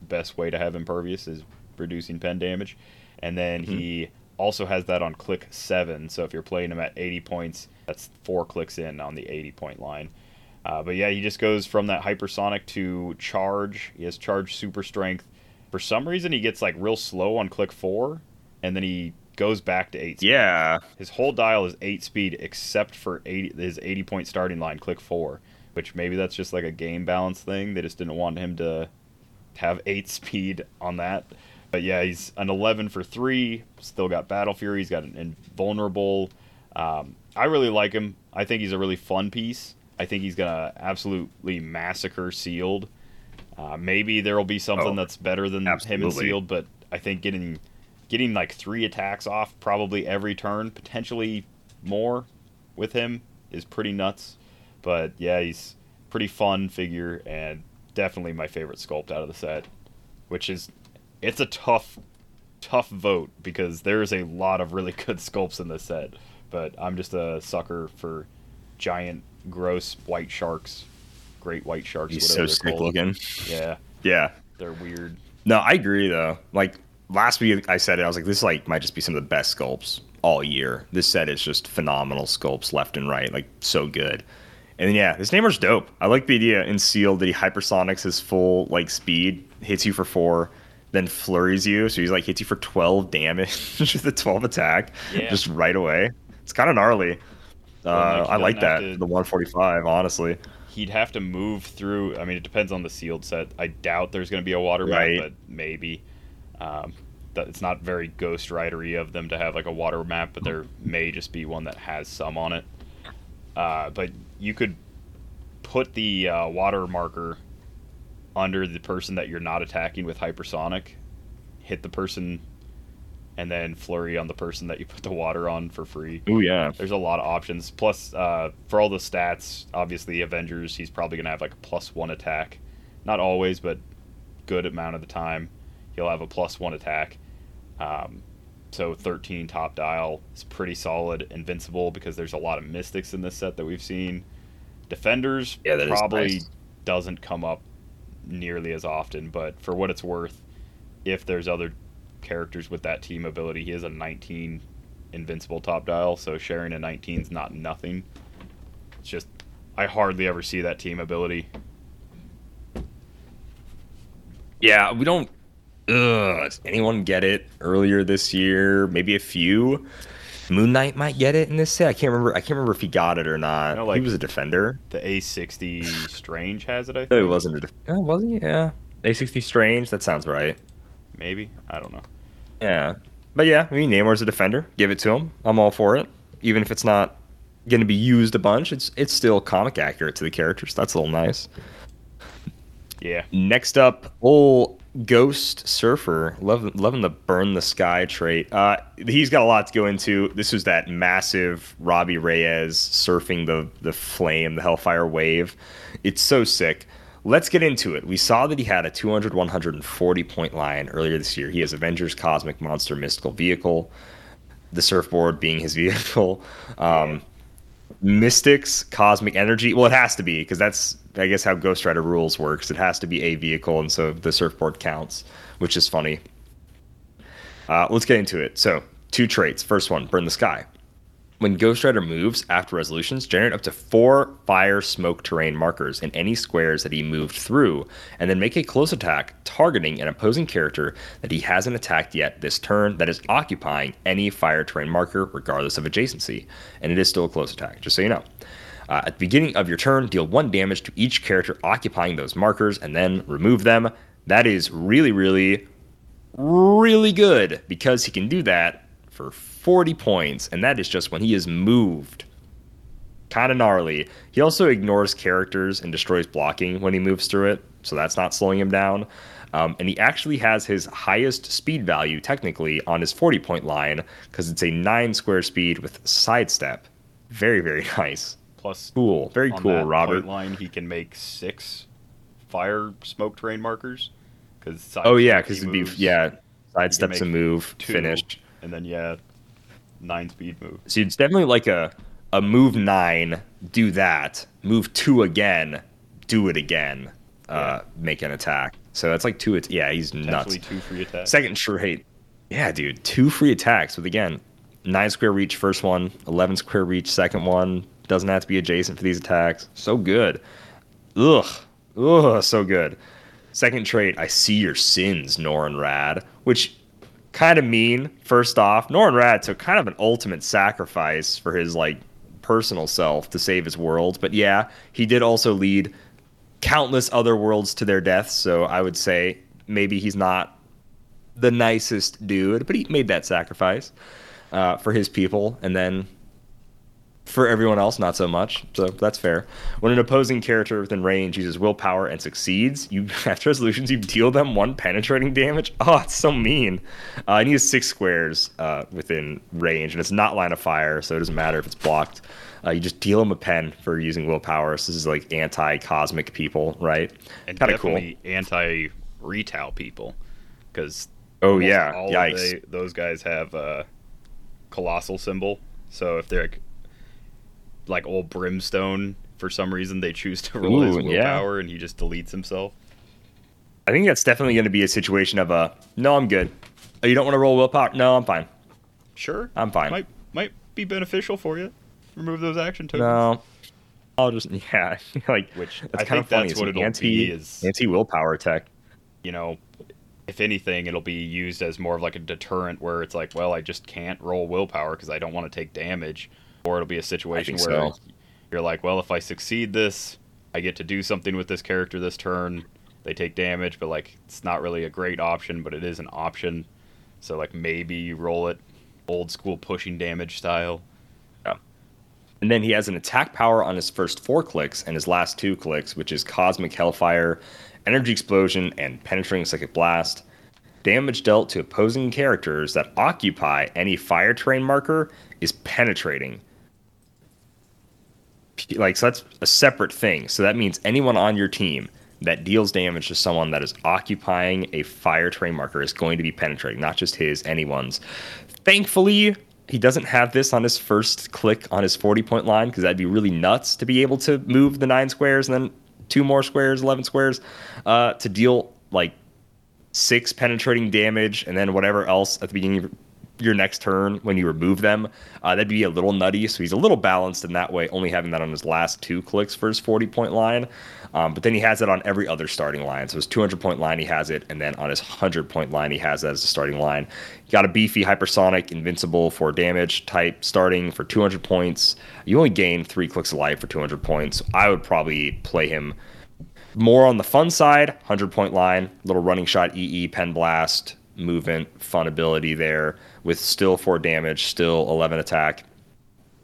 best way to have impervious is reducing pen damage. And then mm-hmm. he also has that on click seven. So if you're playing him at 80 points, that's four clicks in on the 80 point line. Uh, but yeah, he just goes from that hypersonic to charge. He has charge super strength. For some reason, he gets like real slow on click four, and then he goes back to eight. speed. Yeah. His whole dial is eight speed, except for 80, his 80 point starting line, click four. Which maybe that's just like a game balance thing. They just didn't want him to have eight <laughs> speed on that. But yeah, he's an 11 for three. Still got Battle Fury. He's got an invulnerable. Um, I really like him. I think he's a really fun piece. I think he's gonna absolutely massacre Sealed. Uh, maybe there will be something Oh, that's better than him and. Sealed, but I think getting getting like three attacks off probably every turn, potentially more with him is pretty nuts. But yeah, he's pretty fun figure and definitely my favorite sculpt out of the set, which is it's a tough tough vote because there's a lot of really <laughs> good sculpts in this set. But I'm just a sucker for giant, gross white sharks, great white sharks. He's whatever so sick called. looking. Yeah, Yeah. they're weird. No, I agree though. Like last week, I said it. I was like, this like might just be some of the best sculpts all year. This set is just phenomenal sculpts left and right, like so good. And then, yeah, this Namor's dope. I like the idea in Seal that he hypersonics his full like speed, hits you for four, then flurries you. So he's like hits you for twelve damage <laughs> with a twelve attack, Yeah. just right away. It's kind of gnarly. Uh, I like that to- the 145, honestly. He'd have to move through. I mean, it depends on the sealed set. I doubt there's going to be a water map, Right. but maybe. Um, that it's not very Ghost Ridery of them to have like a water map, but there may just be one that has some on it. Uh, but you could put the uh, water marker under the person that you're not attacking with hypersonic, hit the person, and then flurry on the person that you put the water on for free Oh yeah. there's a lot of options. Plus, uh, for all the stats, obviously Avengers, he's probably gonna have like a plus one attack. Not always, but good amount of the time, he'll have a plus one attack. Um, so 13 top dial is pretty solid. Invincible because there's a lot of mystics in this set that we've seen. Defenders Yeah, probably nice. doesn't come up nearly as often, but for what it's worth, if there's other characters with that team ability, he has a 19 invincible top dial, so sharing a 19 is not nothing. It's just I hardly ever see that team ability. Yeah, we don't. Ugh, does anyone get it earlier this year? Maybe a few. Moon Knight might get it in this set. I can't remember. I can't remember if he got it or not. No, like- he was a defender. The A60 Strange has it, I No, think. he wasn't a. Def- oh, was he? Yeah. A60 Strange. That sounds right. Maybe I don't know. Yeah. But yeah, I mean, Namor's a defender. Give it to him. I'm all for it. Even if it's not going to be used a bunch, it's it's still comic accurate to the characters. That's a little nice. Yeah, Next up, old Ghost Surfer, loving, loving the burn the sky trait. Uh, he's got a lot to go into. This was that massive Robbie Reyes surfing the the flame, the Hellfire wave. It's so sick. Let's get into it. We saw that he had a 200 140 point line earlier this year. He has Avengers Cosmic Monster Mystical Vehicle, the surfboard being his <laughs> vehicle. Um, Mystics, Cosmic Energy. Well, it has to be because that's, I guess, how Ghost Rider rules works. It has to be a vehicle, and so the surfboard counts, which is funny. Uh, let's get into it. So, two traits. First one, burn the sky. When Ghost Rider moves after resolutions, generate up to four fire smoke terrain markers in any squares that he moved through, and then make a close attack targeting an opposing character that he hasn't attacked yet this turn that is occupying any fire terrain marker, regardless of adjacency. And it is still a close attack, just so you know. Uh, at the beginning of your turn, deal one damage to each character occupying those markers, and then remove them. That is really, really, really good because he can do that for 40 points, and that is just when he is moved. Kind of gnarly. He also ignores characters and destroys blocking when he moves through it, so that's not slowing him down. Um, and he actually has his highest speed value technically on his 40 point line because it's a 9 square speed with sidestep. Very, very <laughs> nice. plus Cool. Very on cool, Robert. line, he can make six fire smoke terrain markers. Because Oh, yeah, because it'd be, yeah, sidesteps a move, two, finished. and then yeah, nine speed move. So it's definitely like a a move nine, do that. Move two again, do it again. Uh, make an attack. So that's like two. At- yeah, he's nuts. Two free attacks. Second trait. Yeah, dude, two free attacks with again nine square reach first one, eleven square reach second one. Doesn't have to be adjacent for these attacks. So good. Ugh, ugh, so good. Second trait, I see your sins, Norrin Radd, which kind of mean. First off, Norrin Radd took kind of an ultimate sacrifice for his like personal self to save his world. But yeah, he did also lead countless other worlds to their deaths. So I would say maybe he's not the nicest dude, but he made that sacrifice uh, for his people, and then for everyone else, not so much. So that's fair. When an opposing character within range uses willpower and succeeds, you <laughs> after resolutions you deal them one penetrating damage. <laughs> Oh, it's so mean. Uh, he has six squares uh, within range, and it's not line of fire, so it doesn't matter if it's blocked. Uh, you just deal them a pen for using willpower. So this is like anti-cosmic people, right? and Kind of cool. definitely anti retail people because Oh yeah, all those guys have a colossal symbol. So if they're like, old brimstone, for some reason they choose to roll his <laughs> Ooh, yeah. willpower and he just deletes himself. I think that's definitely going to be a situation of a no, I'm good. Oh, you don't want to roll willpower? No, I'm fine. Sure, I'm fine. Might might be beneficial for you. Remove those action tokens. No, I'll just <laughs> yeah, <laughs> like Which that's I kind of think funny. that's It's what an it'll anti be is- anti willpower tech. you know, if anything, it'll be used as more of like a deterrent where it's like, well, I just can't roll willpower because I don't want to take damage. Or it'll be a situation where so. you're like, well, if I succeed this, I get to do something with this character this turn. They take damage, but like it's not really a great option, but it is an option. So like maybe you roll it old school pushing damage style. And then he has an attack power on his first four clicks and his last two clicks, which is Cosmic Hellfire, Energy Explosion, and Penetrating Psychic Blast. Damage dealt to opposing characters that occupy any fire terrain marker is penetrating. Like, so that's a separate thing. So that means anyone on your team that deals damage to someone that is occupying a fire terrain marker is going to be penetrating, not just his, anyone's. Thankfully, he doesn't have this on his first click on his 40 point line because that'd be really nuts to be able to move the nine squares and then two more squares, 11 squares, uh, to deal like six penetrating damage and then whatever else at the beginning of your next turn when you remove them. Uh, that'd be a little nutty. So he's a little balanced in that way, only having that on his last two clicks for his 40 point line. Um, but then he has it on every other starting line. So his 200 point line, he has it. And then on his 100 point line, he has that as a starting line. Got a beefy hypersonic, invincible for damage type starting for 200 points. You only gain three clicks of life for 200 points. I would probably play him more on the fun side, 100 point line, little running shot EE, pen blast, movement, fun ability there with still 4 damage, still 11 attack,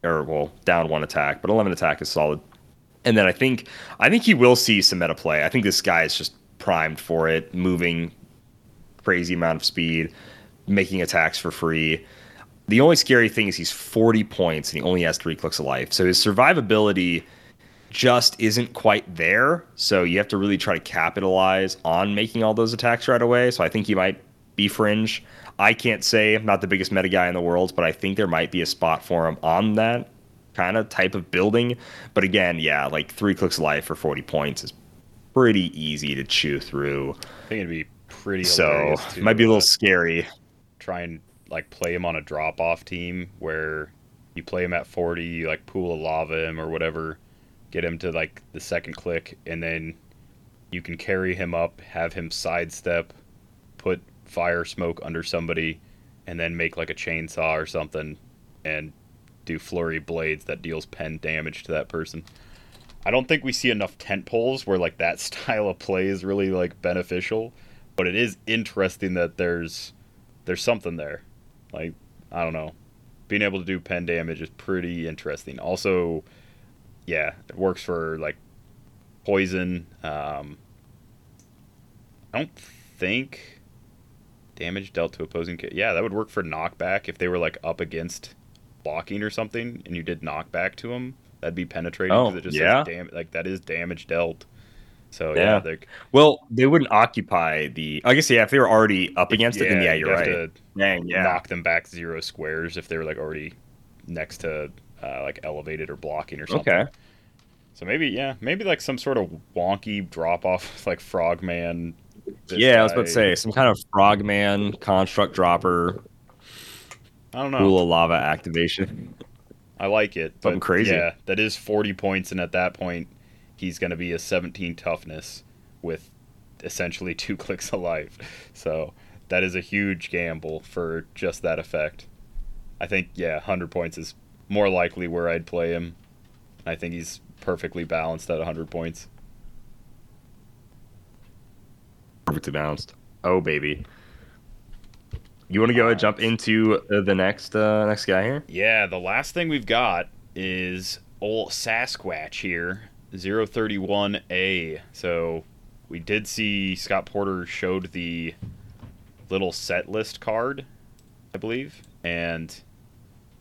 or well, down 1 attack, but 11 attack is solid. And then I think I think he will see some meta play. I think this guy is just primed for it, moving crazy amount of speed, making attacks for free. The only scary thing is he's 40 points and he only has 3 clicks of life. So his survivability just isn't quite there. So you have to really try to capitalize on making all those attacks right away. So I think he might be fringe. I can't say I'm not the biggest meta guy in the world, but I think there might be a spot for him on that kind of type of building. But again, yeah, like three clicks of life for 40 points is pretty easy to chew through. I think it'd be pretty So it might be a little uh, scary. try and like play him on a drop off team where you play him at 40, you like pool a lava him or whatever, get him to like the second click, and then you can carry him up, have him sidestep, put fire smoke under somebody, and then make like a chainsaw or something and do flurry blades that deals pen damage to that person. I don't think we see enough tent poles where like that <laughs> style of play is really like beneficial, but it is interesting that there's there's something there. Like I don't know, being able to do pen damage is pretty interesting. Also, yeah, it works for like poison. Um, I don't think damage dealt to opposing. Ca- yeah, that would work for knockback if they were like up against blocking or something, and you did knockback to them. That'd be penetrating Oh, it just yeah. says dam- like that is damage dealt. So Yeah. yeah, Well, they wouldn't occupy the. I guess yeah, if they were already up against it, then yeah, you're right. Dang, yeah. knock them back zero squares if they were like already next to uh, like elevated or blocking or something. Okay. So maybe yeah, maybe like some sort of wonky drop off <laughs> like Frogman. Yeah, I was about to say some kind of frogman construct dropper, I don't know. of lava activation. I like it. Something crazy. Yeah, that is 40 points, and at that point, he's going to be a 17 toughness with essentially <laughs> two clicks of life. So that is a huge gamble for just that effect. I think, yeah, 100 points is more likely where I'd play him. I think he's perfectly balanced at 100 points. Perfectly balanced. Oh baby. You want to go ahead and jump into uh, the next uh, next guy here? Yeah, the last thing we've got is old Sasquatch here, 031A. So we did see Scott Porter showed the little set list card, I believe. And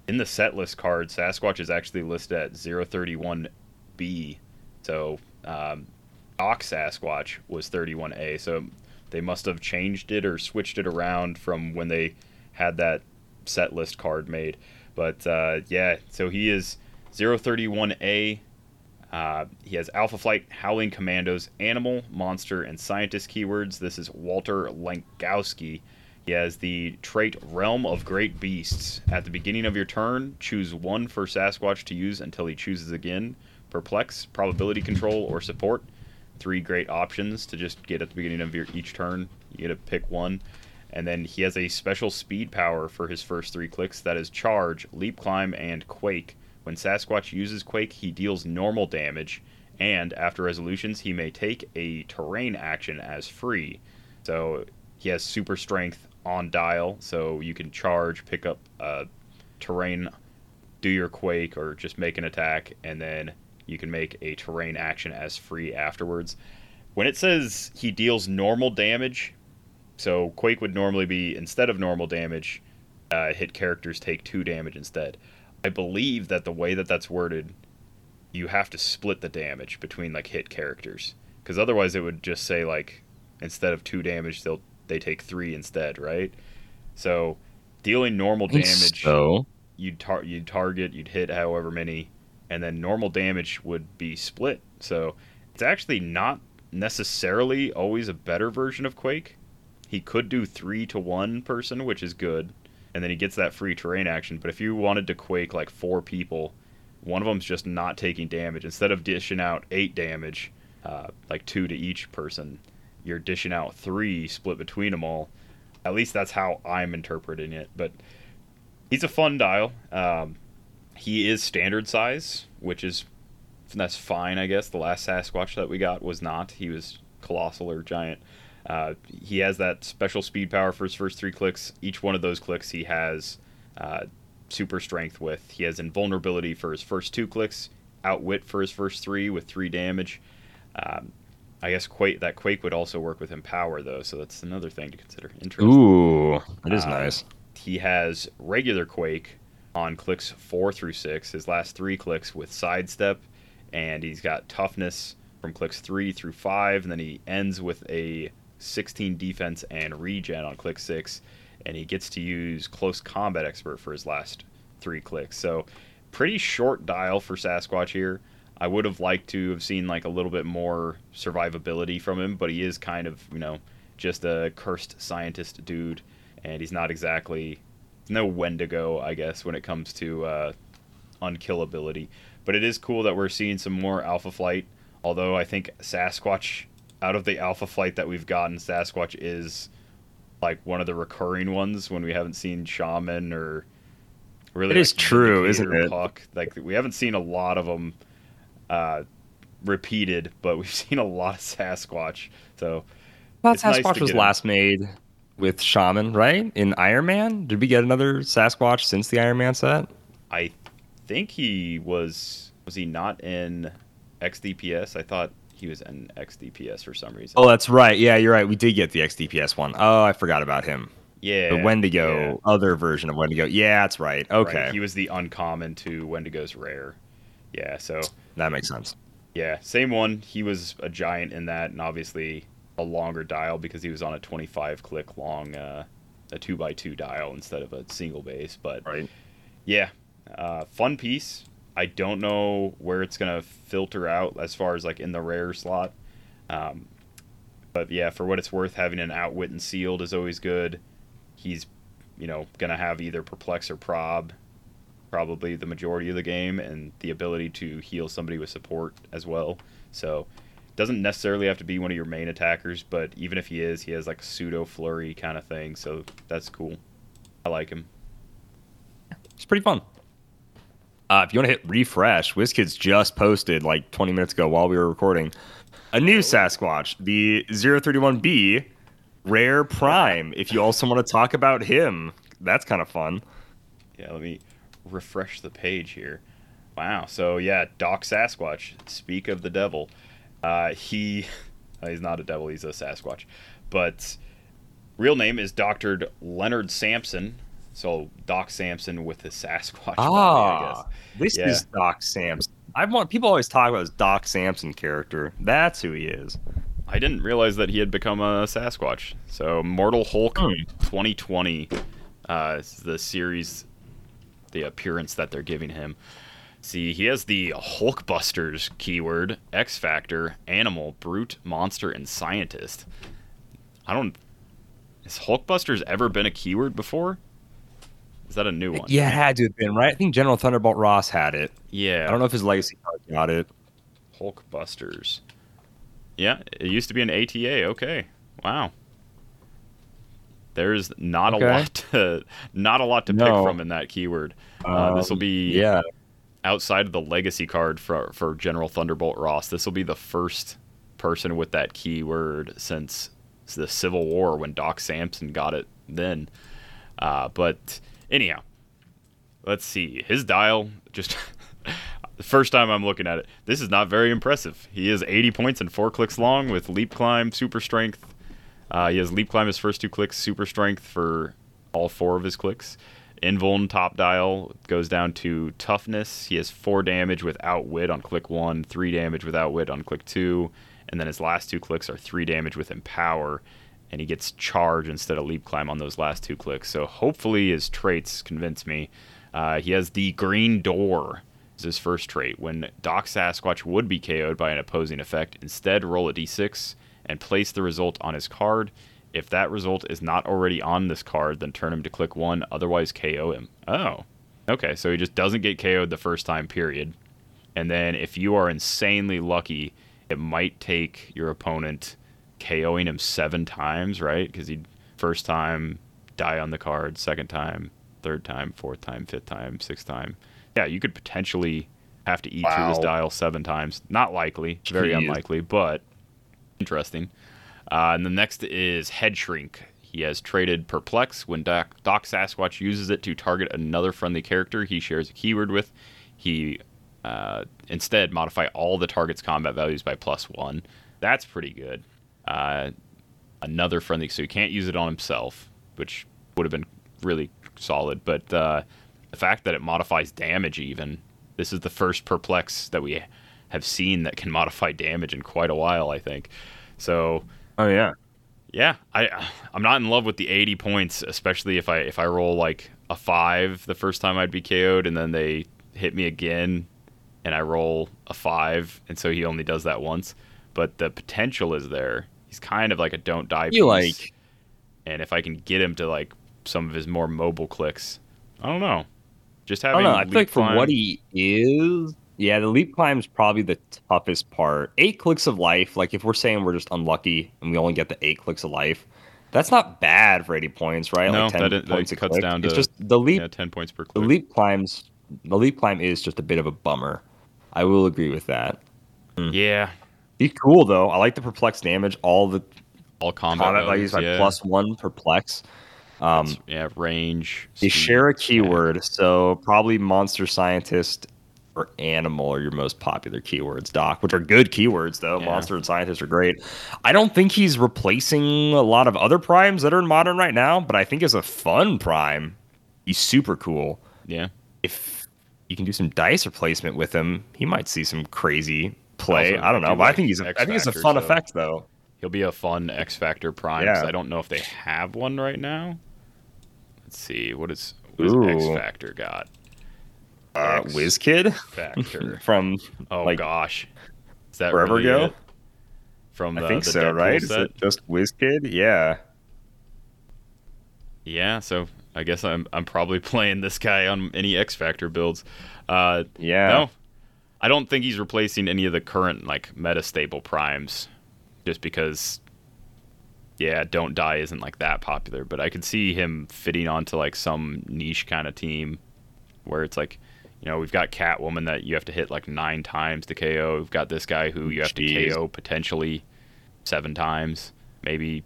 in the set list card, Sasquatch is actually listed at 031B. So um, Doc Sasquatch was 31A. So They must have changed it or switched it around from when they had that set list card made. But uh, yeah, so he is 031A. Uh, he has Alpha Flight, Howling Commandos, Animal, Monster, and Scientist keywords. This is Walter Langkowski. He has the trait Realm of Great Beasts. At the beginning of your turn, choose one for Sasquatch to use until he chooses again. Perplex, Probability Control, or Support. Three great options to just get at the beginning of your each turn. You get to pick one. And then he has a special speed power for his first three clicks that is Charge, Leap Climb, and Quake. When Sasquatch uses Quake, he deals normal damage, and after resolutions, he may take a terrain action as free. So he has super strength on dial, so you can charge, pick up a terrain, do your Quake, or just make an attack, and then you can make a terrain action as free afterwards. When it says he deals normal damage, so Quake would normally be instead of normal damage, uh, hit characters take two damage instead. I believe that the way that that's worded, you have to split the damage between like hit characters, because otherwise it would just say like instead of two damage they'll they take three instead, right? So dealing normal damage, So you'd tar- you'd target, you'd hit however many, and then normal damage would be split. So it's actually not necessarily always a better version of Quake. He could do three to one person, which is good, and then he gets that free terrain action. But if you wanted to Quake like four people, one of them's just not taking damage. Instead of dishing out eight damage, uh, like two to each person, you're dishing out three split between them all. At least that's how I'm interpreting it. But he's a fun dial. Um, he is standard size, which is that's fine, I guess. The last Sasquatch that we got was not. He was colossal or giant. Uh, he has that special speed power for his first three clicks. Each one of those clicks he has uh, super strength with. He has invulnerability for his first two clicks, outwit for his first three with three damage. Um, I guess Quake that Quake would also work with Empower though, so that's another thing to consider. Interesting. ooh, that is Uh, nice. He has regular Quake on clicks four through six. His last three clicks with sidestep, and he's got toughness from clicks three through five, and then he ends with a 16 defense and regen on click six, and he gets to use close combat expert for his last three clicks. So pretty short dial for Sasquatch here. I would have liked to have seen like a little bit more survivability from him, but he is kind of you know just a cursed scientist dude, and he's not exactly no Wendigo, I guess, when it comes to uh, unkillability. But it is cool that we're seeing some more Alpha Flight. Although I think Sasquatch, out of the Alpha Flight that we've gotten, Sasquatch is like one of the recurring ones when we haven't seen Shaman or really. It is like, true, Vindicator, isn't it? Puck. Like we haven't seen a lot of them uh, repeated, but we've <laughs> seen a lot of Sasquatch. So nice Sasquatch to was last made with Shaman, right? In Iron Man. Did we get another Sasquatch since the Iron Man set? I think he was was he not in XDPS? I thought he was in XDPS for some reason. Oh, that's right. Yeah, you're right. We did get the XDPS one. Oh, I forgot about him. yeah, The Wendigo, yeah, other version of Wendigo. Yeah, that's right. right. Okay, He was the uncommon to Wendigo's rare. Yeah, so that makes sense. yeah, same one. He was a giant in that, and obviously a longer dial because he was on a 25 click long, uh, a two by two dial instead of a single base. But Right. yeah, uh, fun piece. I don't know where it's gonna filter out as far as like in the rare slot. Um, but yeah, for what it's worth, having an outwit and sealed is always good. He's, you know, gonna have either perplex or prob, probably the majority of the game, and the ability to heal somebody with support as well. So doesn't necessarily have to be one of your main attackers, but even if he is, he has like a pseudo flurry kind of thing. So that's cool. I like him. It's pretty fun. Uh, if you want to hit refresh, WizKids just posted like 20 minutes ago while we were recording a new Sasquatch, the 031B Rare Prime. If you also want to talk about him, that's kind of fun. Yeah, let me refresh the page here. Wow. So yeah, Doc Sasquatch. Speak of the devil. Uh, he <laughs> he's not a devil. He's a Sasquatch, but real name is Doctor Leonard Samson. So Doc Samson with his Sasquatch body, I guess. Ah, this Yeah. is Doc Samson. I want people always talk about this Doc Samson character. That's who he is. I didn't realize that he had become a Sasquatch. So Mortal Hulk Hmm. 2020 uh, is the series, the appearance that they're giving him. See, he has the Hulkbusters keyword, X Factor, Animal, Brute, Monster, and Scientist. I don't. Has Hulkbusters ever been a keyword before? Is that a new one? Yeah, it had to have been right. I think General Thunderbolt Ross had it. Yeah. I don't know if his legacy card got it. Hulkbusters. Yeah, it used to be an ATA. Okay, wow. There's not Okay. a lot to not a lot to pick from in that keyword. Uh, this will Um, be yeah. Outside of the legacy card for for General Thunderbolt Ross. This will be the first person with that keyword since the Civil War when Doc Samson got it then. Uh, but anyhow, let's see his dial. Just <laughs> the first time I'm looking at it, this is not very impressive. He is 80 points and four clicks long with leap climb, super strength. Uh, he has leap climb his first two clicks, super strength for all four of his clicks. Invuln top dial goes down to toughness. He has four damage with outwit on click one, three damage with outwit on click two, and then his last two clicks are three damage with empower, and he gets charge instead of leap climb on those last two clicks. So hopefully his traits convince me. Uh, he has the green door is his first trait. When Doc Sasquatch would be KO'd by an opposing effect, instead roll a d6 and place the result on his card. If that result is not already on this card, then turn him to click one, otherwise KO him. Oh. Okay, so he just doesn't get KO'd the first time, period. And then if you are insanely lucky, it might take your opponent KOing him seven times, right? Because he first time die on the card, second time, third time, fourth time, fifth time, sixth time. Yeah, you could potentially have to eat through this Wow. dial seven times. Not likely, very Jeez. unlikely, but interesting. Uh, and the next is Head Shrink. He has traded Perplex. When Doc, Doc Sasquatch uses it to target another friendly character he shares a keyword with, he uh, instead modify all the target's combat values by plus one. That's pretty good. Uh, another friendly, so he can't use it on himself, which would have been really solid. But uh, the fact that it modifies damage, even this is the first perplex that we have seen that can modify damage in quite a while, I think. So Oh yeah. yeah, I I'm not in love with the 80 points, especially if I if I roll like a five the first time I'd be KO'd, and then they hit me again, and I roll a five, and so he only does that once. But the potential is there. He's kind of like a don't die. You piece. like and if I can get him to like some of his more mobile clicks, I don't know. Just I having don't know. I feel like for what he is, yeah, the leap climb is probably the toughest part. Eight clicks of life. Like if we're saying we're just unlucky and we only get the eight clicks of life, that's not bad for eighty points, right? no, like 10 that, it- that a cuts click. down to It's just the leap. yeah, 10 points per click. the leap climbs. The leap climb is just a bit of a bummer. I will agree with that. Yeah, He's cool though. I like the perplex damage. All the all combat, combat values by yeah. plus one perplex. Um, yeah, range. They speed. share a keyword, so probably monster scientist or animal are your most popular keywords, Doc, which are good keywords though. Yeah. Monster and scientist are great. I don't think he's replacing a lot of other primes that are in modern right now, but I think as a fun prime, he's super cool. Yeah. If you can do some dice replacement with him, he might see some crazy play. Also, I don't know, do but I think he's a, I think it's a fun so- effect though. He'll be a fun X Factor Prime. Yeah. I don't know if they have one right now. Let's see. What is what does X Factor got? Uh, X WizKid Factor. <laughs> from Oh Like, gosh. Is that Forever really Ago? it? From the, I think so, Deadpool right? Is set? it just WizKid? Yeah. Yeah, so I guess I'm I'm probably <laughs> playing this guy on any X Factor builds. Uh, Yeah. No, I don't think he's replacing any of the current like meta stable primes, just because. Yeah, don't die isn't like that popular, but I could see him fitting onto like some niche kind of team, where it's like, you know, we've got Catwoman that you have to hit like nine times to KO. We've got this guy who you have Jeez. to KO potentially seven times, maybe,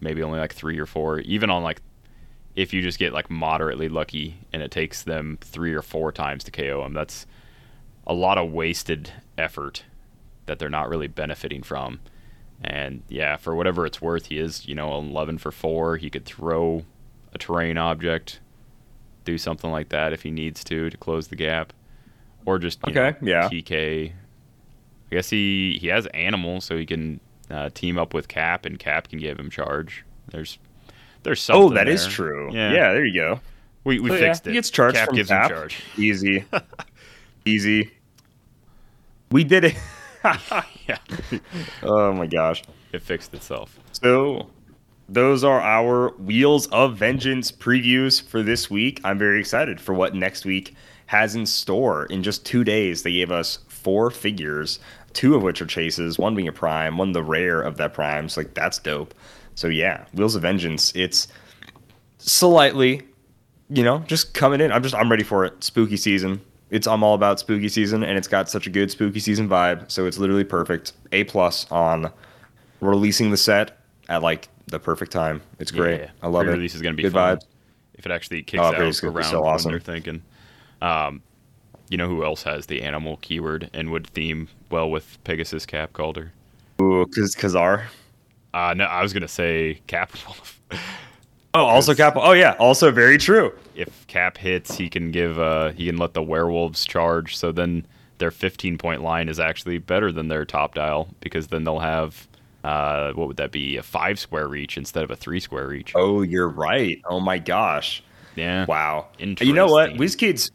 maybe only like three or four. Even on like if you just get like moderately lucky and it takes them three or four times to KO them, that's a lot of wasted effort that they're not really benefiting from. And yeah, for whatever it's worth, he is, you know, 11 for 4. He could throw a terrain object, do something like that if he needs to to close the gap. Or just, you Okay, know, yeah. TK. I guess he, he has animals, so he can uh, team up with Cap, and Cap can give him charge. There's there's something. Oh, that is there. true. Yeah, Yeah, there you go. we we So, yeah, fixed he it. gets charged Cap from gives Cap. him charge. Easy. <laughs> Easy. We did it. <laughs> Yeah, <laughs> oh my gosh. it fixed itself. So, those are our Wheels of Vengeance previews for this week. I'm very excited for what next week has in store. In just two days, they gave us four figures, two of which are chases, one being a prime, one the rare of that prime. So, like, that's dope. So, yeah, Wheels of Vengeance, it's slightly, you know, just coming in. I'm just, I'm ready for it. Spooky season. It's, I'm all about spooky season, and it's got such a good spooky season vibe. So, it's literally perfect. A plus on releasing the set at like the perfect time. It's great. Yeah, I love it. Pre-release is going to be Good fun. vibes. If it actually kicks Oh, out pre-release is gonna be around so when awesome. they're thinking. Um, you know who else has the animal keyword and would theme well with Pegasus Cap Kalder? Ooh, cause Ka-Zar. Uh, no, I was gonna say Cap Wolf. <laughs> Oh, also Cap. Oh yeah, also very true. if Cap hits, he can give uh he can let the werewolves charge. So then their 15 point line is actually better than their top dial because then they'll have uh what would that be a five square reach instead of a three square reach. Oh, you're right. Oh my gosh. yeah. Wow. You know what? WizKids,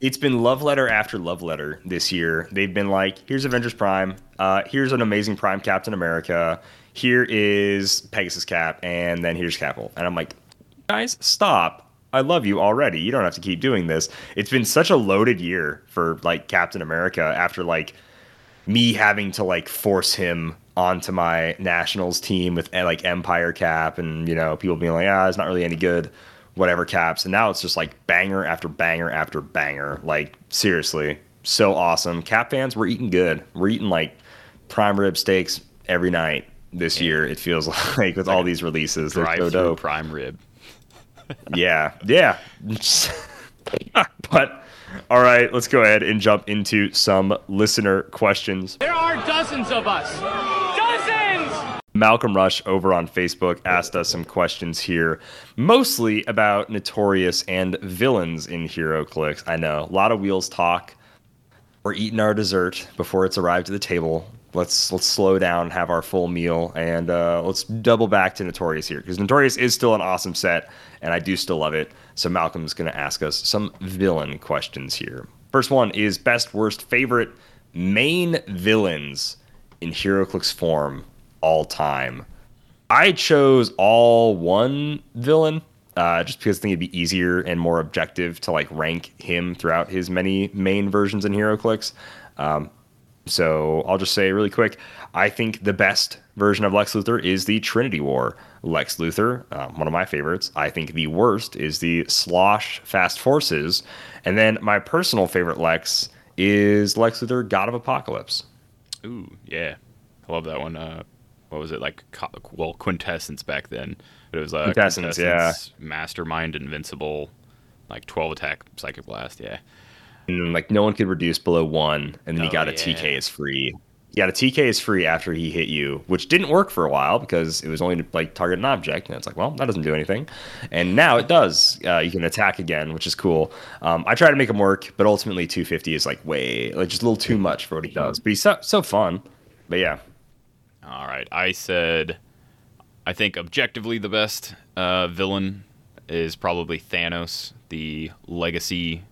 it's been love letter after love letter this year. They've been like, here's Avengers Prime. Uh, here's an amazing Prime Captain America. Here is Pegasus Cap, and then here's Capel. And I'm like, guys, stop. I love you already. You don't have to keep doing this. It's been such a loaded year for like Captain America after like me having to like force him onto my nationals team with eh, like Empire Cap and you know people being like ah it's not really any good whatever caps and now it's just like banger after banger after banger like seriously so awesome cap fans we're eating good we're eating like prime rib steaks every night this year it feels <laughs> like with all these releases they're so dope prime rib. <laughs> yeah, yeah. <laughs> but all right, let's go ahead and jump into some listener questions. There are dozens of us. Malcolm Rush over on Facebook asked us some questions here, mostly about Notorious and villains in HeroClix. I know, a lot of wheels talk. We're eating our dessert before it's arrived to the table. Let's let's slow down, have our full meal, and uh, let's double back to Notorious here because Notorious is still an awesome set, and I do still love it. So Malcolm's going to ask us some villain questions here. First one is best, worst, favorite main villains in HeroClix form all time. I chose all one villain uh, just because I think it'd be easier and more objective to like rank him throughout his many main versions in HeroClix. Um, so I'll just say really quick I think the best version of Lex Luthor is the Trinity War Lex Luthor, um, one of my favorites. I think the worst is the Slosh Fast Forces. And then my personal favorite Lex is Lex Luthor God of Apokolips. Ooh, yeah. I love that one. Uh, what was it like? Co- Well, Quintessence back then, but it was uh, Quintessence, yeah. Mastermind, Invincible, like 12 attack, Psychic Blast. Yeah, and like no one could reduce below one, and then he Oh, got a yeah. TK is free. He got a TK is free after he hit you, which didn't work for a while because it was only to like target an object, and it's like, well, that doesn't do anything. And now it does. Uh, you can attack again, which is cool. Um, I try to make him work, but ultimately 250 is like way like just a little too much for what he does. But he's so so fun. But yeah, All right. I said, I think objectively the best uh, villain is probably Thanos, the legacy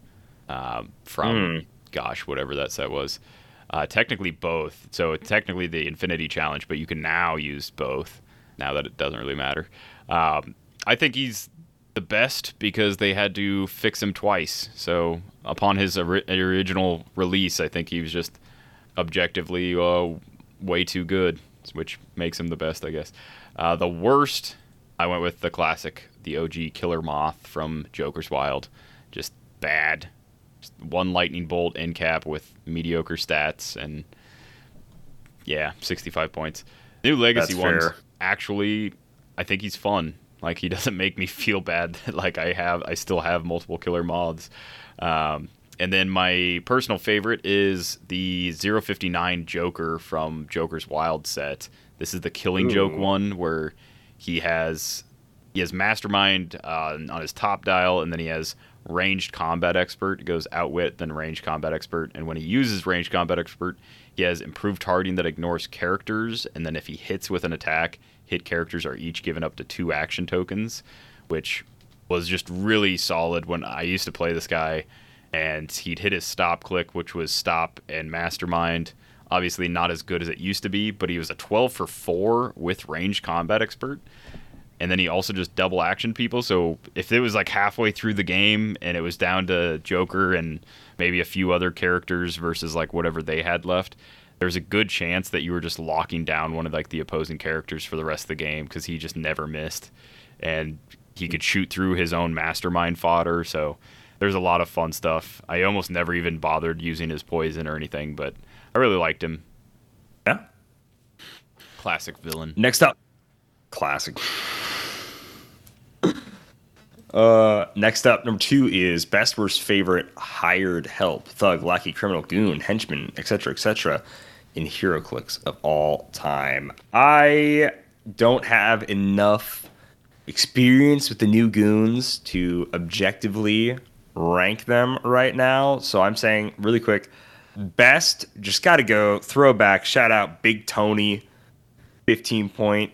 um, from, gosh, whatever that set was. Uh, technically both. So technically the Infinity Challenge, but you can now use both. Now that it doesn't really matter. Um, I think he's the best because they had to fix him twice. So upon his ori- original release, I think he was just objectively uh, way too good, which makes him the best, I guess. Uh, the worst, I went with the classic, the OG Killer Moth from Joker's Wild. Just bad. Just one lightning bolt end cap with mediocre stats and yeah, 65 points. New legacy That's ones fair. actually I think he's fun. Like he <laughs> doesn't make me feel bad that like I have I still have multiple Killer Moths. Um, and then my personal favorite is the 059 Joker from Joker's Wild set. This is the Killing Joke one where he has he has Mastermind uh, on his top dial, and then he has Ranged Combat Expert. It goes Outwit, then Ranged Combat Expert. And when he uses Ranged Combat Expert, he has Improved Targeting that ignores characters, and then if he hits with an attack, hit characters are each given up to two action tokens, which was just really solid when I used to play this guy. And he'd hit his stop click, which was stop and mastermind. Obviously, not as good as it used to be, but he was a 12 for 4 with range combat expert. And then he also just double action people. So if it was like halfway through the game and it was down to Joker and maybe a few other characters versus like whatever they had left, there's a good chance that you were just locking down one of like the opposing characters for the rest of the game because he just never missed. And he could shoot through his own mastermind fodder. So there's a lot of fun stuff. I almost never even bothered using his poison or anything, but I really liked him. Yeah. Classic villain. Next up, classic. <coughs> Uh, next up, number two is best worst favorite hired help, thug, lackey, criminal, goon, henchman, etc., etc. in HeroClix of all time. I don't have enough experience with the new goons to objectively rank them right now, so I'm saying really quick, best just got to go throwback. Shout out Big Tony, 15 point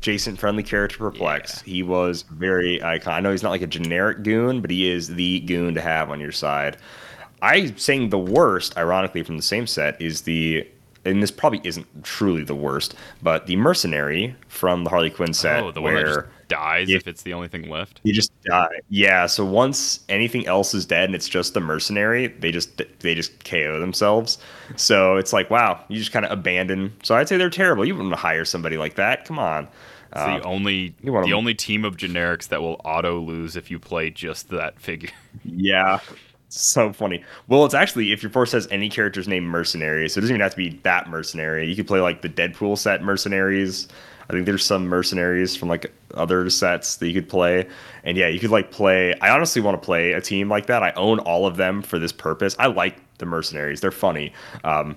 Jason friendly character perplex. He was very icon. I know he's not like a generic goon, but he is the goon to have on your side. I saying the worst, ironically, from the same set is the and this probably isn't truly the worst, but the mercenary from the Harley Quinn set Oh, the where dies if- if it's the only thing left. you just die. Yeah. So once anything else is dead and it's just the mercenary, they just they just KO themselves. So it's like wow, you just kind of abandon. So I'd say they're terrible. You wouldn't hire somebody like that. Come on. It's Uh, the only you wanna- the only team of generics that will auto lose if you play just that figure. <laughs> Yeah. So funny. Well, it's actually if your force has any characters named mercenary, so it doesn't even have to be that mercenary. You could play like the Deadpool set mercenaries. I think there's some mercenaries from like other sets that you could play. And yeah, you could like play. I honestly want to play a team like that. I own all of them for this purpose. I like the mercenaries. They're funny. Um,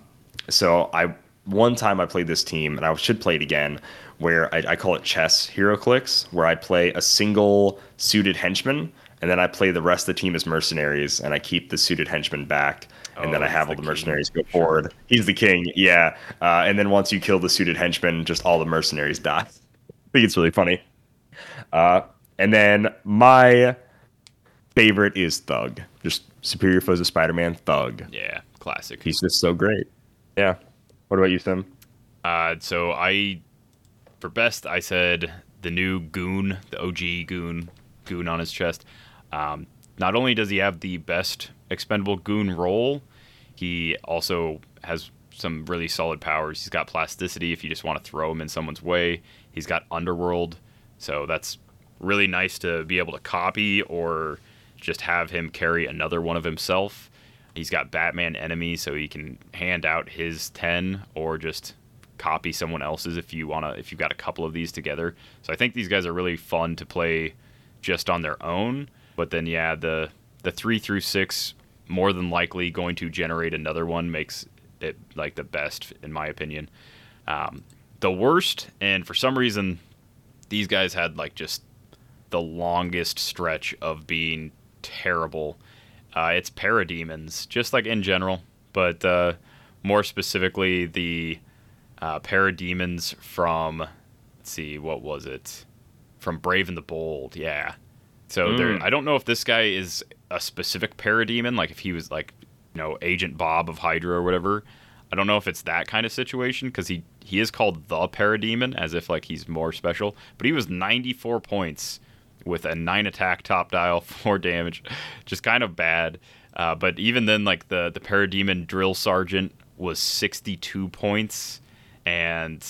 so I one time I played this team, and I should play it again, where I, I call it chess HeroClix, where I play a single suited henchman, and then I play the rest of the team as mercenaries, and I keep the suited henchman back, and Oh, then I have all the the king. mercenaries go forward. He's the king, yeah. Uh, and then once you kill the suited henchman, just all the mercenaries <laughs> die. I think it's really funny. Uh, and then my favorite is Thug, just Superior Foes of Spider-Man Thug. yeah, classic. He's just so great. Yeah. What about you, Sim? Uh, so I, for best, I said the new goon, the OG goon, goon on his chest. Um, not only does he have the best expendable goon role, he also has some really solid powers. He's got plasticity if you just want to throw him in someone's way. He's got underworld, so that's really nice to be able to copy or just have him carry another one of himself. He's got Batman enemy, so he can hand out his ten or just copy someone else's if you wanna if you've got a couple of these together. So I think these guys are really fun to play just on their own. But then yeah, the the three through six more than likely going to generate another one makes it like the best in my opinion. Um, the worst, and for some reason, these guys had like just the longest stretch of being terrible. Uh, it's parademons, just like in general, but uh, more specifically the uh, parademons from let's see, what was it? From Brave and the Bold, yeah. So there, I don't know if this guy is a specific parademon, like if he was like, you know, Agent Bob of Hydra or whatever. I don't know if it's that kind of situation because he he is called the parademon as if like he's more special, but he was 94 points with a nine attack top dial, <laughs> four damage, just kind of bad. Uh, but even then, like the the parademon drill sergeant was 62 points, and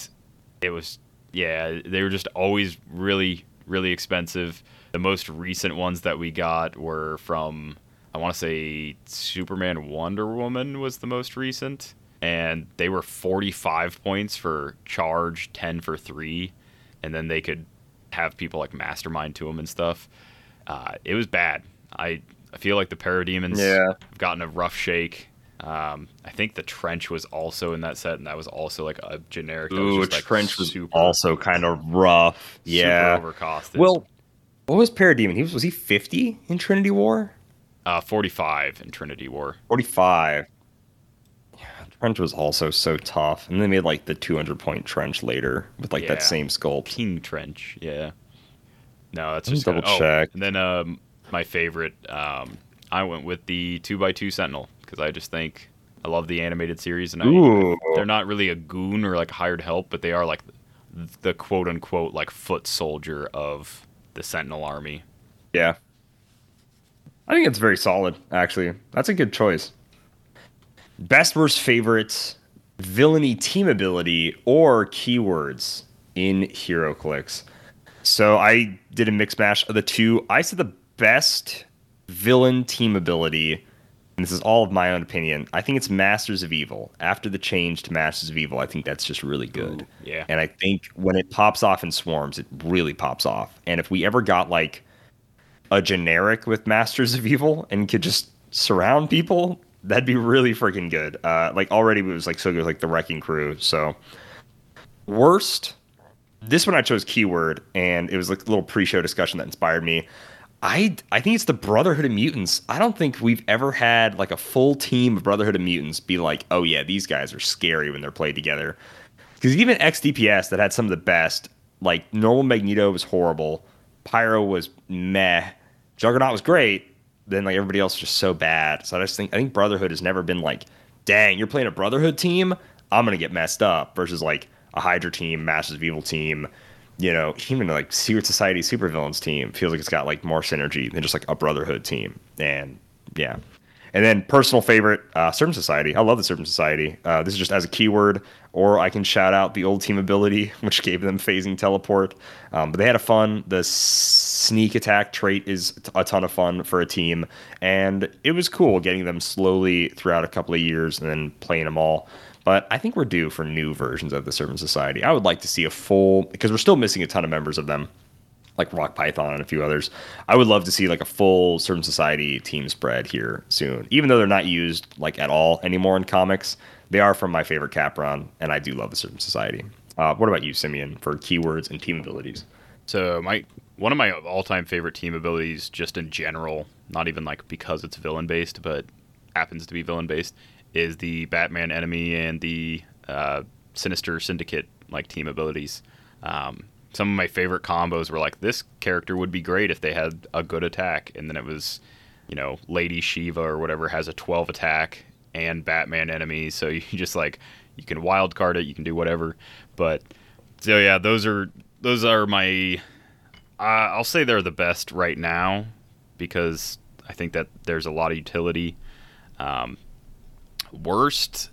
it was yeah they were just always really really expensive. The most recent ones that we got were from I want to say Superman Wonder Woman was the most recent, and they were 45 points for charge, 10 for three, and then they could have people like mastermind to them and stuff. Uh, it was bad. I I feel like the parademons Yeah. have gotten a rough shake. Um, I think the trench was also in that set, and that was also like a generic. That was just, like, Trench was also kind of rough. Yeah. super overcosted. Well, What was Parademon? He was was he 50 in Trinity War? Uh, 45 in Trinity War. 45. Yeah, Trench was also so tough. And they made like the 200 point trench later with like Yeah. that same sculpt. King Trench, yeah. No, that's just kinda- double oh, check. and then um, my favorite, um, I went with the two x two Sentinel because I just think I love the animated series, and I, they're not really a goon or like hired help, but they are like the quote unquote like foot soldier of the Sentinel army. Yeah. I think it's very solid, actually. That's a good choice. Best worst favorites, villainy team ability, or keywords in HeroClix. So I did a mix mash of the two. I said the best villain team ability, and this is all of my own opinion. I think it's Masters of Evil. After the change to Masters of Evil, I think that's just really good. yeah. And I think when it pops off in swarms, it really pops off. And if we ever got like a generic with Masters of Evil and could just surround people, that'd be really freaking good. Uh, like already it was like so good, like the Wrecking Crew. So worst, this one I chose keyword, and it was like a little pre-show discussion that inspired me. I I think it's the Brotherhood of Mutants. I don't think we've ever had like a full team of Brotherhood of Mutants be like, oh yeah, these guys are scary when they're played together. Because even XDPS that had some of the best, like normal Magneto was horrible, Pyro was meh, Juggernaut was great. Then like everybody else was just so bad. So I just think I think Brotherhood has never been like, dang, you're playing a Brotherhood team, I'm gonna get messed up. Versus like a Hydra team, Masters of Evil team, you know, even like Secret Society supervillains team feels like it's got like more synergy than just like a Brotherhood team. And yeah. And then personal favorite, uh, Serpent Society. I love the Serpent Society. Uh, this is just as a keyword, or I can shout out the old team ability, <laughs> which gave them phasing teleport. Um, but they had a fun. The sneak attack trait is a ton of fun for a team, and it was cool getting them slowly throughout a couple of years and then playing them all. But I think we're due for new versions of the Serpent Society. I would like to see a full because we're still missing a ton of members of them like Rock Python and a few others. I would love to see like a full Serpent Society team spread here soon. Even though they're not used like at all anymore in comics, they are from my favorite cap run, and I do love the Serpent Society. Uh, what about you, Simeon, for keywords and team abilities? So my one of my all-time favorite team abilities, just in general, not even like because it's villain-based, but happens to be villain-based, is the Batman enemy and the uh, Sinister Syndicate like team abilities. Um, some of my favorite combos were like this character would be great if they had a good attack, and then it was, you know, Lady Shiva or whatever has a 12 attack and Batman enemy, so <laughs> you just like you can wild card it, you can do whatever, but so yeah, those are those are my. Uh, I'll say they're the best right now because I think that there's a lot of utility. Um, worst.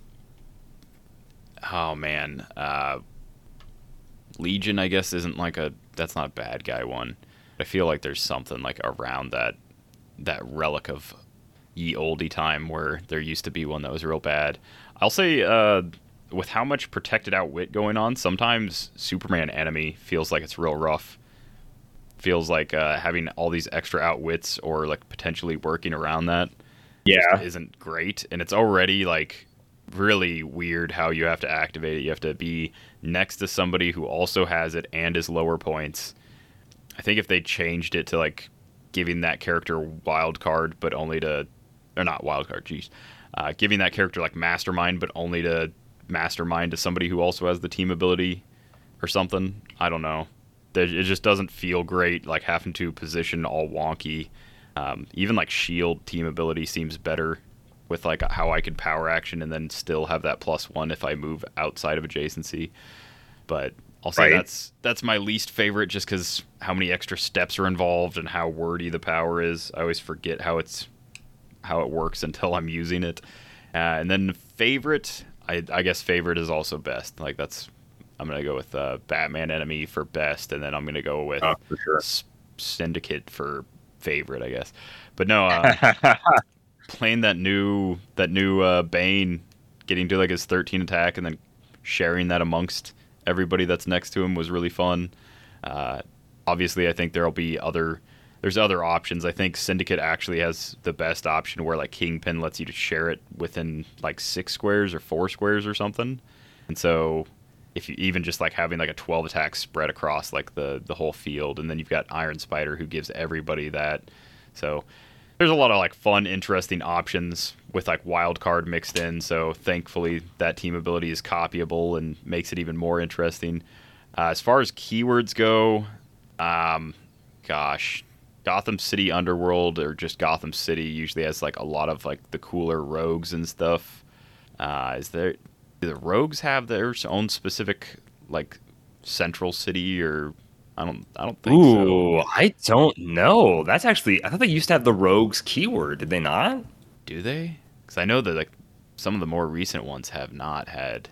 Oh man, uh, Legion I guess isn't like a that's not a bad guy one. I feel like there's something like around that that relic of ye oldie time where there used to be one that was real bad. I'll say uh, with how much protected outwit going on, sometimes Superman enemy feels like it's real rough. Feels like uh, having all these extra outwits or like potentially working around that Yeah, isn't great, and it's already like really weird how you have to activate it. You have to be next to somebody who also has it and is lower points. I think if they changed it to like giving that character wild card, but only to or not wild card, jeez, uh, giving that character like mastermind, but only to mastermind to somebody who also has the team ability or something. I don't know. It just doesn't feel great, like having to position all wonky. Um, even like shield team ability seems better with like how I could power action and then still have that plus one if I move outside of adjacency. But I'll say Right. that's that's my least favorite just because how many extra steps are involved and how wordy the power is. I always forget how it's how it works until I'm using it. Uh, and then favorite, I, I guess favorite is also best. Like that's I'm gonna go with uh, Batman enemy for best, and then I'm gonna go with Oh, for sure. Syndicate for favorite, I guess. But no, uh, <laughs> playing that new that new uh, Bane, getting to like his 13 attack, and then sharing that amongst everybody that's next to him was really fun. Uh, obviously, I think there'll be other. There's other options. I think Syndicate actually has the best option where like Kingpin lets you to share it within like six squares or four squares or something. And so if you even just like having like a 12 attack spread across like the the whole field and then you've got Iron Spider who gives everybody that. So there's a lot of like fun interesting options with like wild card mixed in. So thankfully that team ability is copyable and makes it even more interesting. Uh, as far as keywords go, um, gosh, Gotham City Underworld or just Gotham City usually has like a lot of like the cooler rogues and stuff. Uh, is there do the rogues have their own specific like central city or I don't I don't think Ooh, so. I don't know. That's actually I thought they used to have the rogues keyword. Did they not? Do they? Because I know that like some of the more recent ones have not had.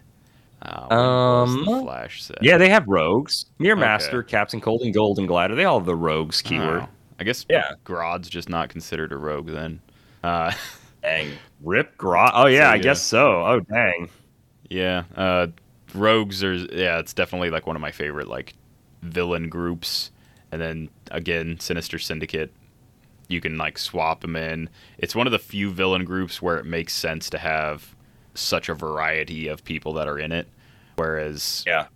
Uh, the Um, Flash set. Yeah, they have rogues. Mirror Okay. Master, Captain Cold, and Golden Glider. They all have the rogues keyword. Oh, I guess Yeah. Grodd's just not considered a rogue then. Uh, <laughs> Dang. Rip Grodd. Oh yeah, So, I guess so. Oh dang. Yeah, uh, rogues are yeah, it's definitely like one of my favorite like villain groups. And then again, Sinister Syndicate, you can like swap them in. It's one of the few villain groups where it makes sense to have such a variety of people that are in it. Whereas Yeah.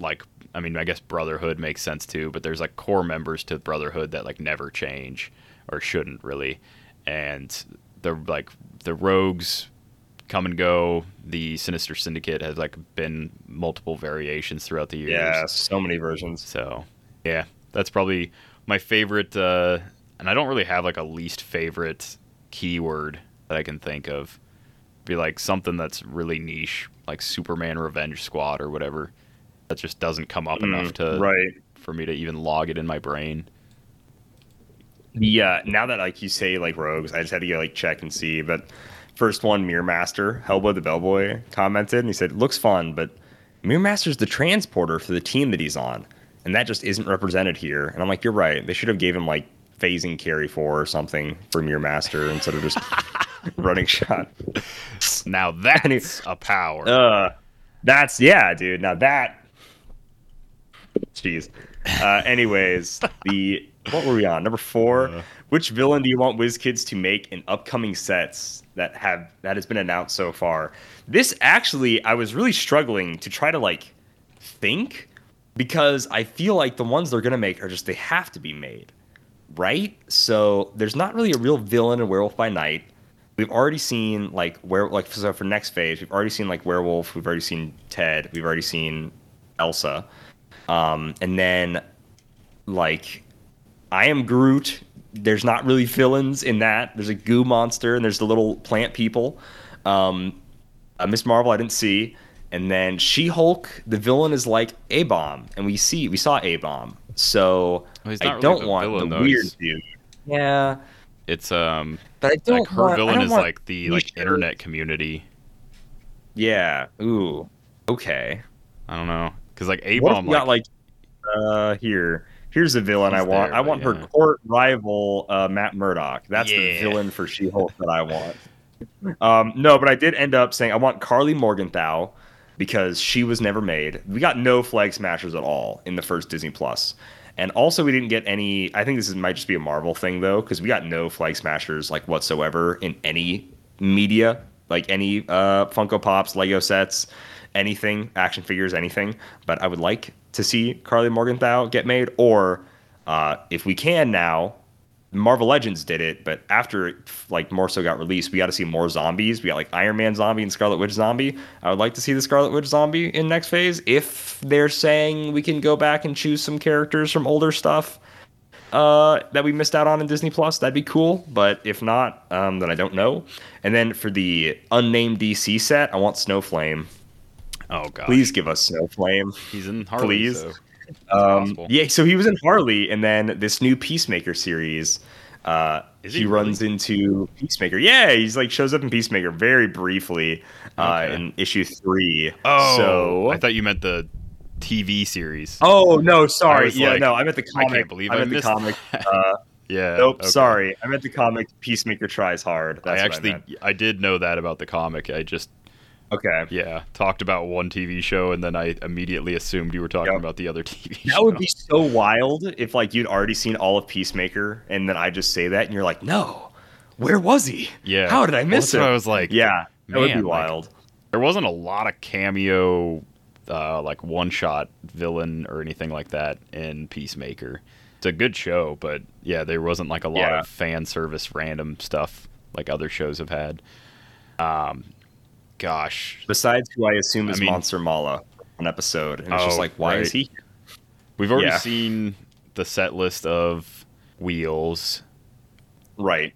like I mean, I guess Brotherhood makes sense too, but there's like core members to Brotherhood that like never change or shouldn't really. And the like the rogues come and go. The Sinister Syndicate has like been multiple variations throughout the years. Yeah, so many versions. So yeah, that's probably my favorite. Uh, and I don't really have like a least favorite keyword that I can think of. Be like something that's really niche, like Superman Revenge Squad or whatever. That just doesn't come up enough to Mm, right. for me to even log it in my brain. Yeah, now that like you say like rogues, I just had to go like check and see. But first one, Mirror Master, Hellboy the Bellboy commented and he said, Looks fun, but Mirror Master's the transporter for the team that he's on. And that just isn't represented here. And I'm like, You're right. They should have gave him like phasing carry four or something for Mirror Master instead of just <laughs> running shot. Now that's a power. Uh that's yeah, dude. Now that Jeez. Uh anyways, <laughs> the what were we on? Number four. Which villain do you want WizKids to make in upcoming sets that have that has been announced so far? This actually I was really struggling to try to like think because I feel like the ones they're gonna make are just they have to be made. Right? So there's not really a real villain in Werewolf by Night. We've already seen like where like so for next phase, we've already seen like Werewolf, we've already seen Ted, we've already seen Elsa. Um, and then like I am Groot. There's not really villains in that. There's a goo monster and there's the little plant people. Um, uh, Miss Marvel, I didn't see. And then She Hulk, the villain is like A Bomb, and we see we saw A Bomb. So Well, I really don't the want villain, the though. weird He's- dude. Yeah, It's um but I don't like her want- I villain don't is like the like Nisha. internet community. Yeah. Ooh. Okay. I don't know because like A Bomb we got like uh here? Here's the villain I want. there, I want yeah. her court rival, uh, Matt Murdock. That's the villain for She-Hulk that I want. Um, no, but I did end up saying I want Karli Morgenthau because she was never made. We got no flag smashers at all in the first Disney Plus. And also, we didn't get any. I think this is, might just be a Marvel thing though, because we got no flag smashers like whatsoever in any media, like any uh, Funko Pops, Lego sets, anything, action figures, anything. But I would like to see Karli Morgenthau get made, or uh, if we can now, Marvel Legends did it, but after like more so got released, we got to see more zombies. We got like Iron Man zombie and Scarlet Witch zombie. I would like to see the Scarlet Witch zombie in next phase. If they're saying we can go back and choose some characters from older stuff uh, that we missed out on in Disney Plus, that'd be cool. But if not, um, then I don't know. And then for the unnamed DC set, I want Snowflame. Oh god, Please give us Snowflame. he's in Harley. please. So Um, yeah, so he was in Harley, and then this new Peacemaker series. Uh, he, he runs into Peacemaker. Yeah, he's like shows up in Peacemaker very briefly uh, Okay. in issue three. Oh, so I thought you meant the TV series. oh no, sorry. Yeah, like, no, I meant the comic. I can't believe I I meant the comic. Uh, <laughs> yeah. nope, okay. sorry. I meant the comic. Peacemaker tries hard. That's I actually I. I did know that about the comic. I just okay. yeah talked about one TV show and then I immediately assumed you were talking Yep. about the other <laughs> TV show. That would be so wild if like you'd already seen all of Peacemaker, and then I just say that, and you're like, no, where was he? yeah. How did I miss him? I was like, Yeah, that would be man, like, wild. there wasn't a lot of cameo uh, like one shot villain or anything like that in Peacemaker. It's a good show, but yeah, there wasn't like a lot Yeah. of fan service random stuff like other shows have had. Um, gosh, Besides who I assume I is mean- Monster Mala, an episode, and it's just Oh, like, why is he? we've already Yeah. seen the set list of wheels. Right.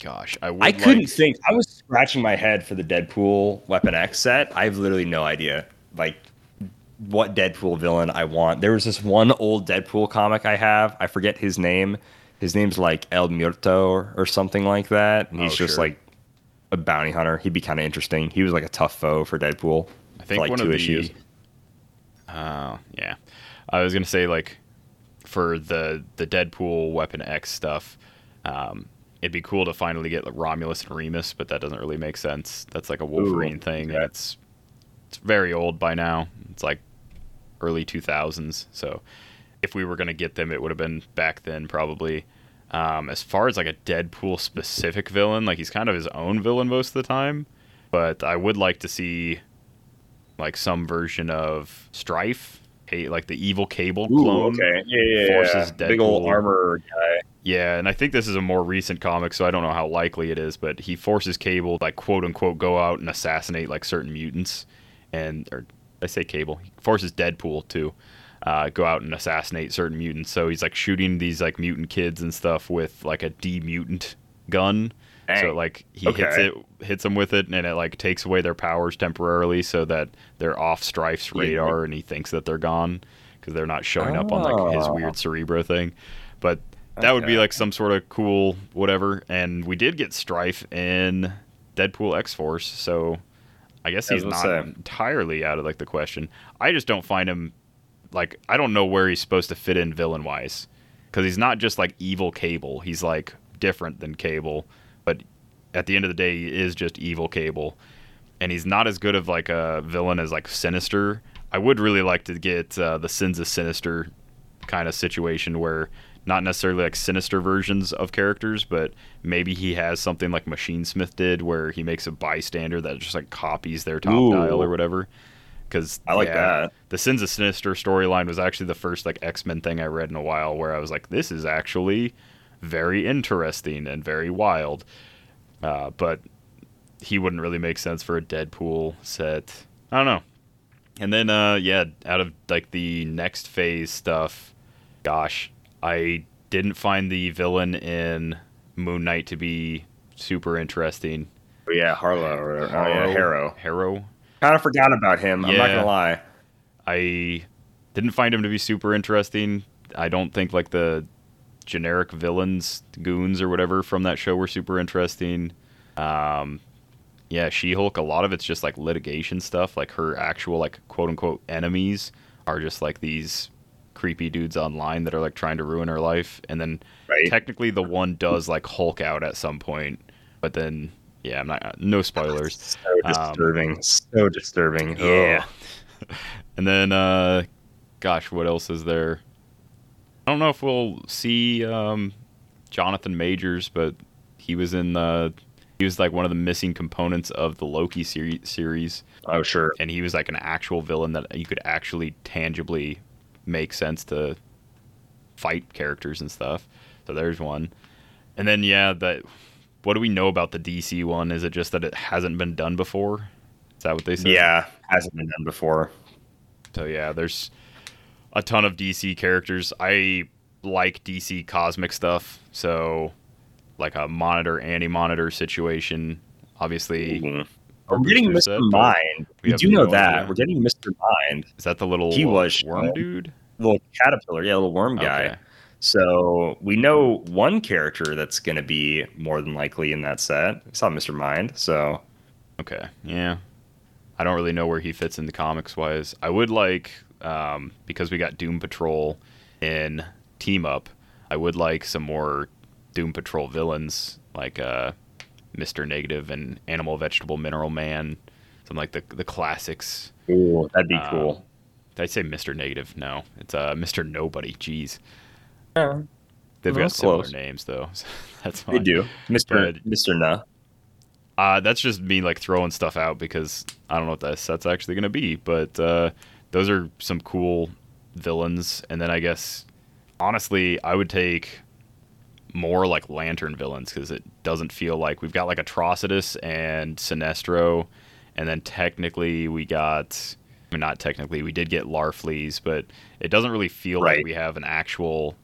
Gosh, I would I couldn't like- think. I was scratching my head for the Deadpool Weapon X set. I have literally no idea, like, what Deadpool villain I want. There was this one old Deadpool comic I have. I forget his name. His name's like El Muerto or, or something like that. And he's Oh, just sure. like a bounty hunter. He'd be kind of interesting. He was like a tough foe for Deadpool. I think for like one two of the issues. Oh, yeah. I was gonna say like for the the Deadpool Weapon X stuff, um, it'd be cool to finally get like, Romulus and Remus, but that doesn't really make sense. That's like a Wolverine thing, and okay. it's it's very old by now. It's like early two thousands. So if we were gonna get them, it would have been back then probably. Um, as far as like a Deadpool specific villain, like he's kind of his own villain most of the time, but I would like to see like some version of Strife, like the evil Cable Ooh, clone. okay. Yeah, yeah, yeah. forces Big old armor guy. Yeah, and I think this is a more recent comic, so I don't know how likely it is, but he forces Cable like quote unquote go out and assassinate like certain mutants, and or I say Cable, he forces Deadpool to uh, go out and assassinate certain mutants. So he's like shooting these like mutant kids and stuff with like a demutant gun. So like he hits it, hits them with it, and it like takes away their powers temporarily, so that they're off Strife's Yeah. radar, and he thinks that they're gone because they're not showing up on like his Oh. weird Cerebro thing. But that would be like some sort of cool whatever. And we did get Strife in Deadpool X Force, so I guess he's not say. entirely out of like the question. I just don't find him like I don't know where he's supposed to fit in villain wise because he's not just like evil Cable. He's like different than Cable, but at the end of the day, he is just evil Cable, and he's not as good of like a villain as like Sinister. I would really like to get uh, the Sins of Sinister kind of situation where not necessarily like sinister versions of characters, but maybe he has something like Machinesmith did where he makes a bystander that just like copies their top Ooh. dial or whatever. Because I like that. The Sins of Sinister storyline was actually the first like X Men thing I read in a while where I was like, this is actually very interesting and very wild. Uh, but he wouldn't really make sense for a Deadpool set. I don't know. And then, uh, yeah, out of like the next phase stuff, gosh, I didn't find the villain in Moon Knight to be super interesting. But yeah, Harlow or oh, yeah, Harrow. Harrow. Kind of forgot about him. I'm not gonna lie. I didn't find him to be super interesting. I don't think like the generic villains, goons or whatever from that show were super interesting. Um, yeah, She-Hulk. A lot of it's just like litigation stuff. Like her actual like quote unquote enemies are just like these creepy dudes online that are like trying to ruin her life. And then Right. technically the one does like Hulk out at some point, but then yeah, I'm not no spoilers. <laughs> So disturbing. so disturbing. Yeah. Ugh. <laughs> and then, uh, gosh, what else is there? I don't know if we'll see um, Jonathan Majors, but he was in the. He was like one of the missing components of the Loki seri- series, Oh sure. and he was like an actual villain that you could actually tangibly make sense to fight characters and stuff. So there's one. And then yeah, that what do we know about the DC one? Is it just that it hasn't been done before? Is that what they said? Yeah, hasn't been done before. So yeah, there's a ton of DC characters. I like DC cosmic stuff, so like a monitor anti-monitor situation. Obviously, Mhm. We're getting Mr. but Mind. we We, do know that. idea. We're getting Mr. Mind. Is that the little He was worm shown. dude? Little caterpillar, yeah, little worm guy. Okay. So we know one character that's going to be more than likely in that set. We saw Mr. Mind. So Okay. Yeah. I don't really know where he fits in the comics wise. I would like um, because we got Doom Patrol in Team Up. I would like some more Doom Patrol villains like uh, Mr. Negative and Animal Vegetable Mineral Man. Some like the the classics. ooh, that'd be Um, cool. Did I say Mr. Negative? No, it's uh, Mr. Nobody. Jeez, Yeah, they've Well, got similar close. names though. so <laughs> that's they fine. do. Mr. But- Mr. Nah. Uh, that's just me like throwing stuff out because I don't know what that set's actually gonna be. But uh, those are some cool villains, and then I guess honestly, I would take more like lantern villains because it doesn't feel like we've got like Atrocitus and Sinestro, and then technically we got. I mean, not technically, we did get Larfleeze, but it doesn't really feel Right. like we have an actual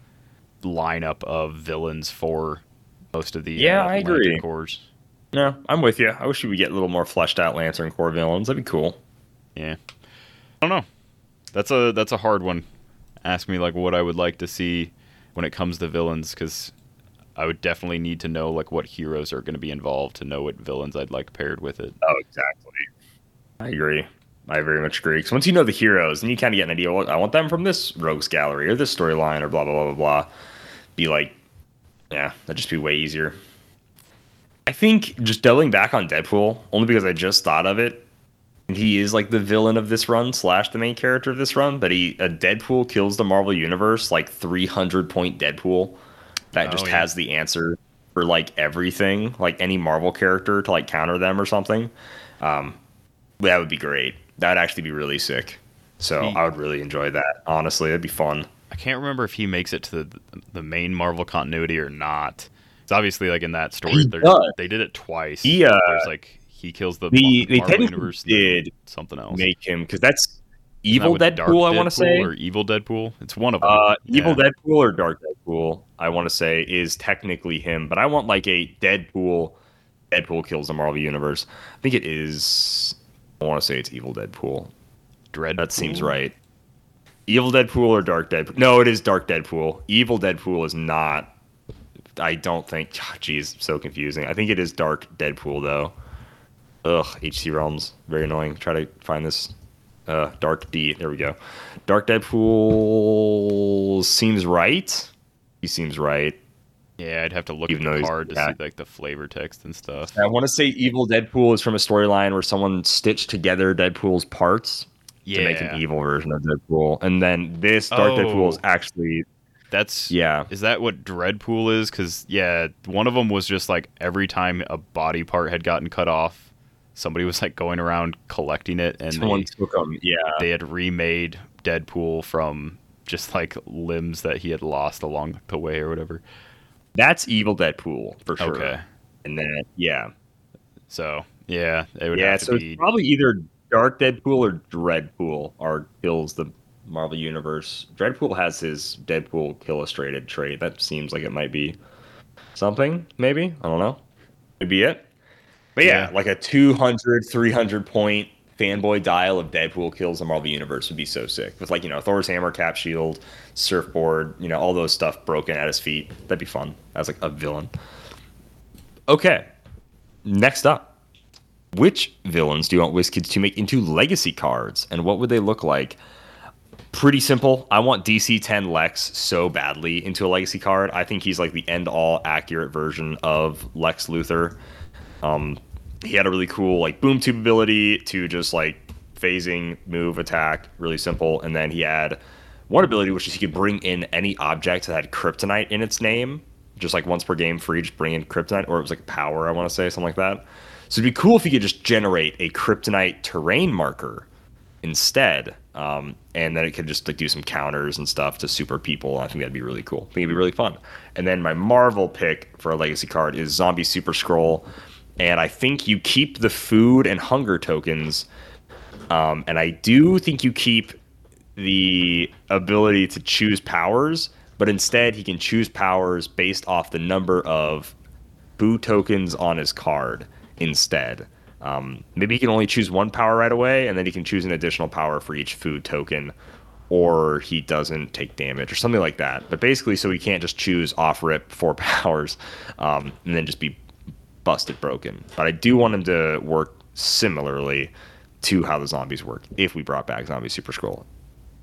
lineup of villains for most of the Yeah, uh, I agree. Corps. No, I'm with you. I wish we would get a little more fleshed out Lantern Corps villains. That'd be cool. Yeah. I don't know. That's a that's a hard one. Ask me like what I would like to see when it comes to villains cuz I would definitely need to know like what heroes are going to be involved to know what villains I'd like paired with it. Oh, exactly. I agree. I very much agree. Because once you know the heroes, and you kind of get an idea. Well, I want them from this rogues gallery or this storyline or blah blah blah blah blah. Be like, yeah, that'd just be way easier. I think just doubling back on Deadpool only because I just thought of it. He is like the villain of this run slash the main character of this run, but he a Deadpool kills the Marvel universe like 300 point Deadpool that just Oh, yeah. has the answer for like everything, like any Marvel character to like counter them or something. Um, that would be great. That'd actually be really sick. So He- I would really enjoy that. Honestly, that'd be fun. I can't remember if he makes it to the, the main Marvel continuity or not. It's obviously like in that story He they're- does. they did it twice. He, uh, There's like he kills the the- Mar- they Marvel universe did something else. Make him because that's that evil with Dark Deadpool. I want to say. or evil Deadpool. It's one of them. Uh, Evil Yeah. Deadpool or Dark Deadpool, I want to say, is technically him, but I want like a Deadpool. Deadpool kills the Marvel Universe. I think it is. I want to say it's Evil Deadpool. Dread. That seems right. Evil Deadpool or Dark Deadpool? No, it is Dark Deadpool. Evil Deadpool is not. I don't think. <laughs> Jeez, so confusing. I think it is Dark Deadpool though. Ugh, HC Realms, very annoying. Try to find this. Uh, Dark D. There we go. Dark Deadpool seems right. He seems right. Yeah, I'd have to look Even though at the card to yeah. see like the flavor text and stuff. I want to say Evil Deadpool is from a storyline where someone stitched together Deadpool's parts to make an evil version of Deadpool, and then this Dark Deadpool is Oh. actually That's yeah. Is that what Dreadpool is? Because yeah, one of them was just like every time a body part had gotten cut off, somebody was like going around collecting it, and Someone they, took them. Yeah. they had remade Deadpool from just like limbs that he had lost along the way or whatever. That's Evil Deadpool for sure. Okay, And then yeah, so yeah, it would yeah. have to So be. it's probably either Dark Deadpool or Dreadpool are kills the Marvel universe. Dreadpool has his Deadpool illustrated trait. That seems like it might be something. Maybe I don't know. Maybe it. But yeah, Yeah. like a 200, 300 point fanboy dial of Deadpool kills the Marvel universe would be so sick. With like you know Thor's hammer, cap shield, surfboard, you know all those stuff broken at his feet. That'd be fun as like a villain. Okay, next up. Which villains do you want WizKids to make into legacy cards, and what would they look like? Pretty simple. I want DC 10 Lex so badly into a legacy card. I think he's like the end all accurate version of Lex Luthor. Um, he had a really cool like boom tube ability to just like phasing, move, attack, really simple. And then he had one ability which is he could bring in any object that had kryptonite in its name, just like once per game free, just bring in kryptonite, or it was like power, I want to say, something like that. So it'd be cool if you could just generate a kryptonite terrain marker instead. Um, and then it could just like do some counters and stuff to super people. I think that'd be really cool. I think it'd be really fun. And then my Marvel pick for a legacy card is Zombie Super Skrull. And I think you keep the food and hunger tokens. Um, and I do think you keep the ability to choose powers, but instead he can choose powers based off the number of boo tokens on his card instead. Um, maybe he can only choose one power right away, and then he can choose an additional power for each food token, or he doesn't take damage or something like that. But basically, so he can't just choose off rip four <laughs> powers um, and then just be busted broken. But I do want him to work similarly to how the zombies work if we brought back Zombie Super Skrull.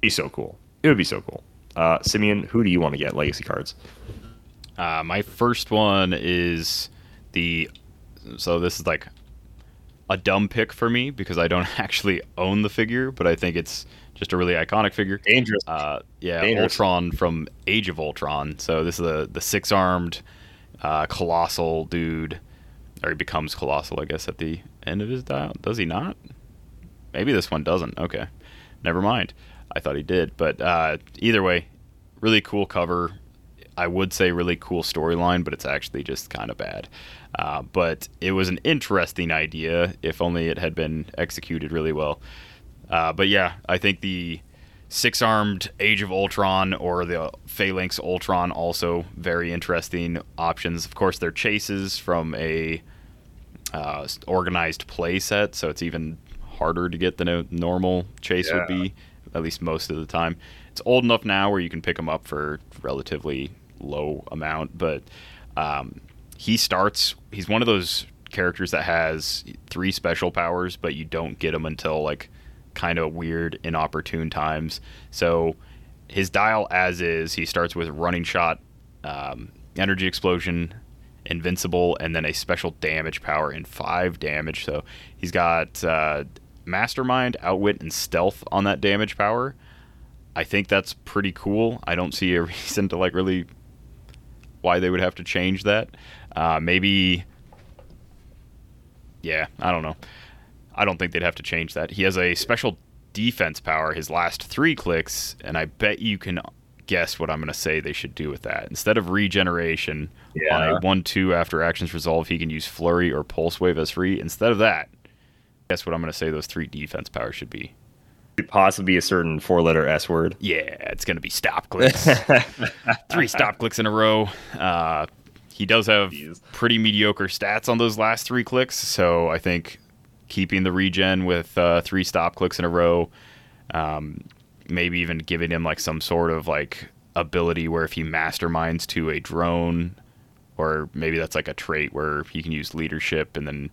Be so cool. It would be so cool. Uh, Simeon, who do you want to get legacy cards? Uh, my first one is the. So this is like a dumb pick for me because I don't <laughs> actually own the figure, but I think it's just a really iconic figure. Dangerous. Uh, yeah, Dangerous. Ultron from Age of Ultron. So this is the the six armed, uh, colossal dude, or he becomes colossal, I guess, at the end of his dial. Does he not? Maybe this one doesn't. Okay, never mind. I thought he did, but uh, either way, really cool cover. I would say really cool storyline, but it's actually just kind of bad. Uh, but it was an interesting idea, if only it had been executed really well. Uh, but yeah, I think the six armed Age of Ultron or the Phalanx Ultron also very interesting options. Of course, they're chases from a uh, organized play set, so it's even harder to get than a normal chase would be, at least most of the time. It's old enough now where you can pick them up for relatively low amount, but um, he starts. He's one of those characters that has three special powers, but you don't get them until like kind of weird, inopportune times. So his dial as is, he starts with running shot, um, energy explosion, invincible, and then a special damage power in five damage. So he's got uh, mastermind, outwit, and stealth on that damage power. I think that's pretty cool. I don't see a <laughs> reason to like really why they would have to change that. Uh, maybe, yeah, I don't know. I don't think they'd have to change that. He has a special defense power his last three clicks, and I bet you can guess what I'm going to say they should do with that. Instead of regeneration on Yeah. a 1 2 after actions resolve, he can use Flurry or Pulse Wave as free. Instead of that, guess what I'm going to say those three defense powers should be? Could possibly be a certain four letter S word. Yeah, it's going to be stop clicks. <laughs> Three stop clicks in a row. Uh, he does have Jeez. pretty mediocre stats on those last three clicks, so I think keeping the regen with uh, three stop clicks in a row, um, maybe even giving him like some sort of like ability where if he masterminds to a drone, or maybe that's like a trait where he can use leadership and then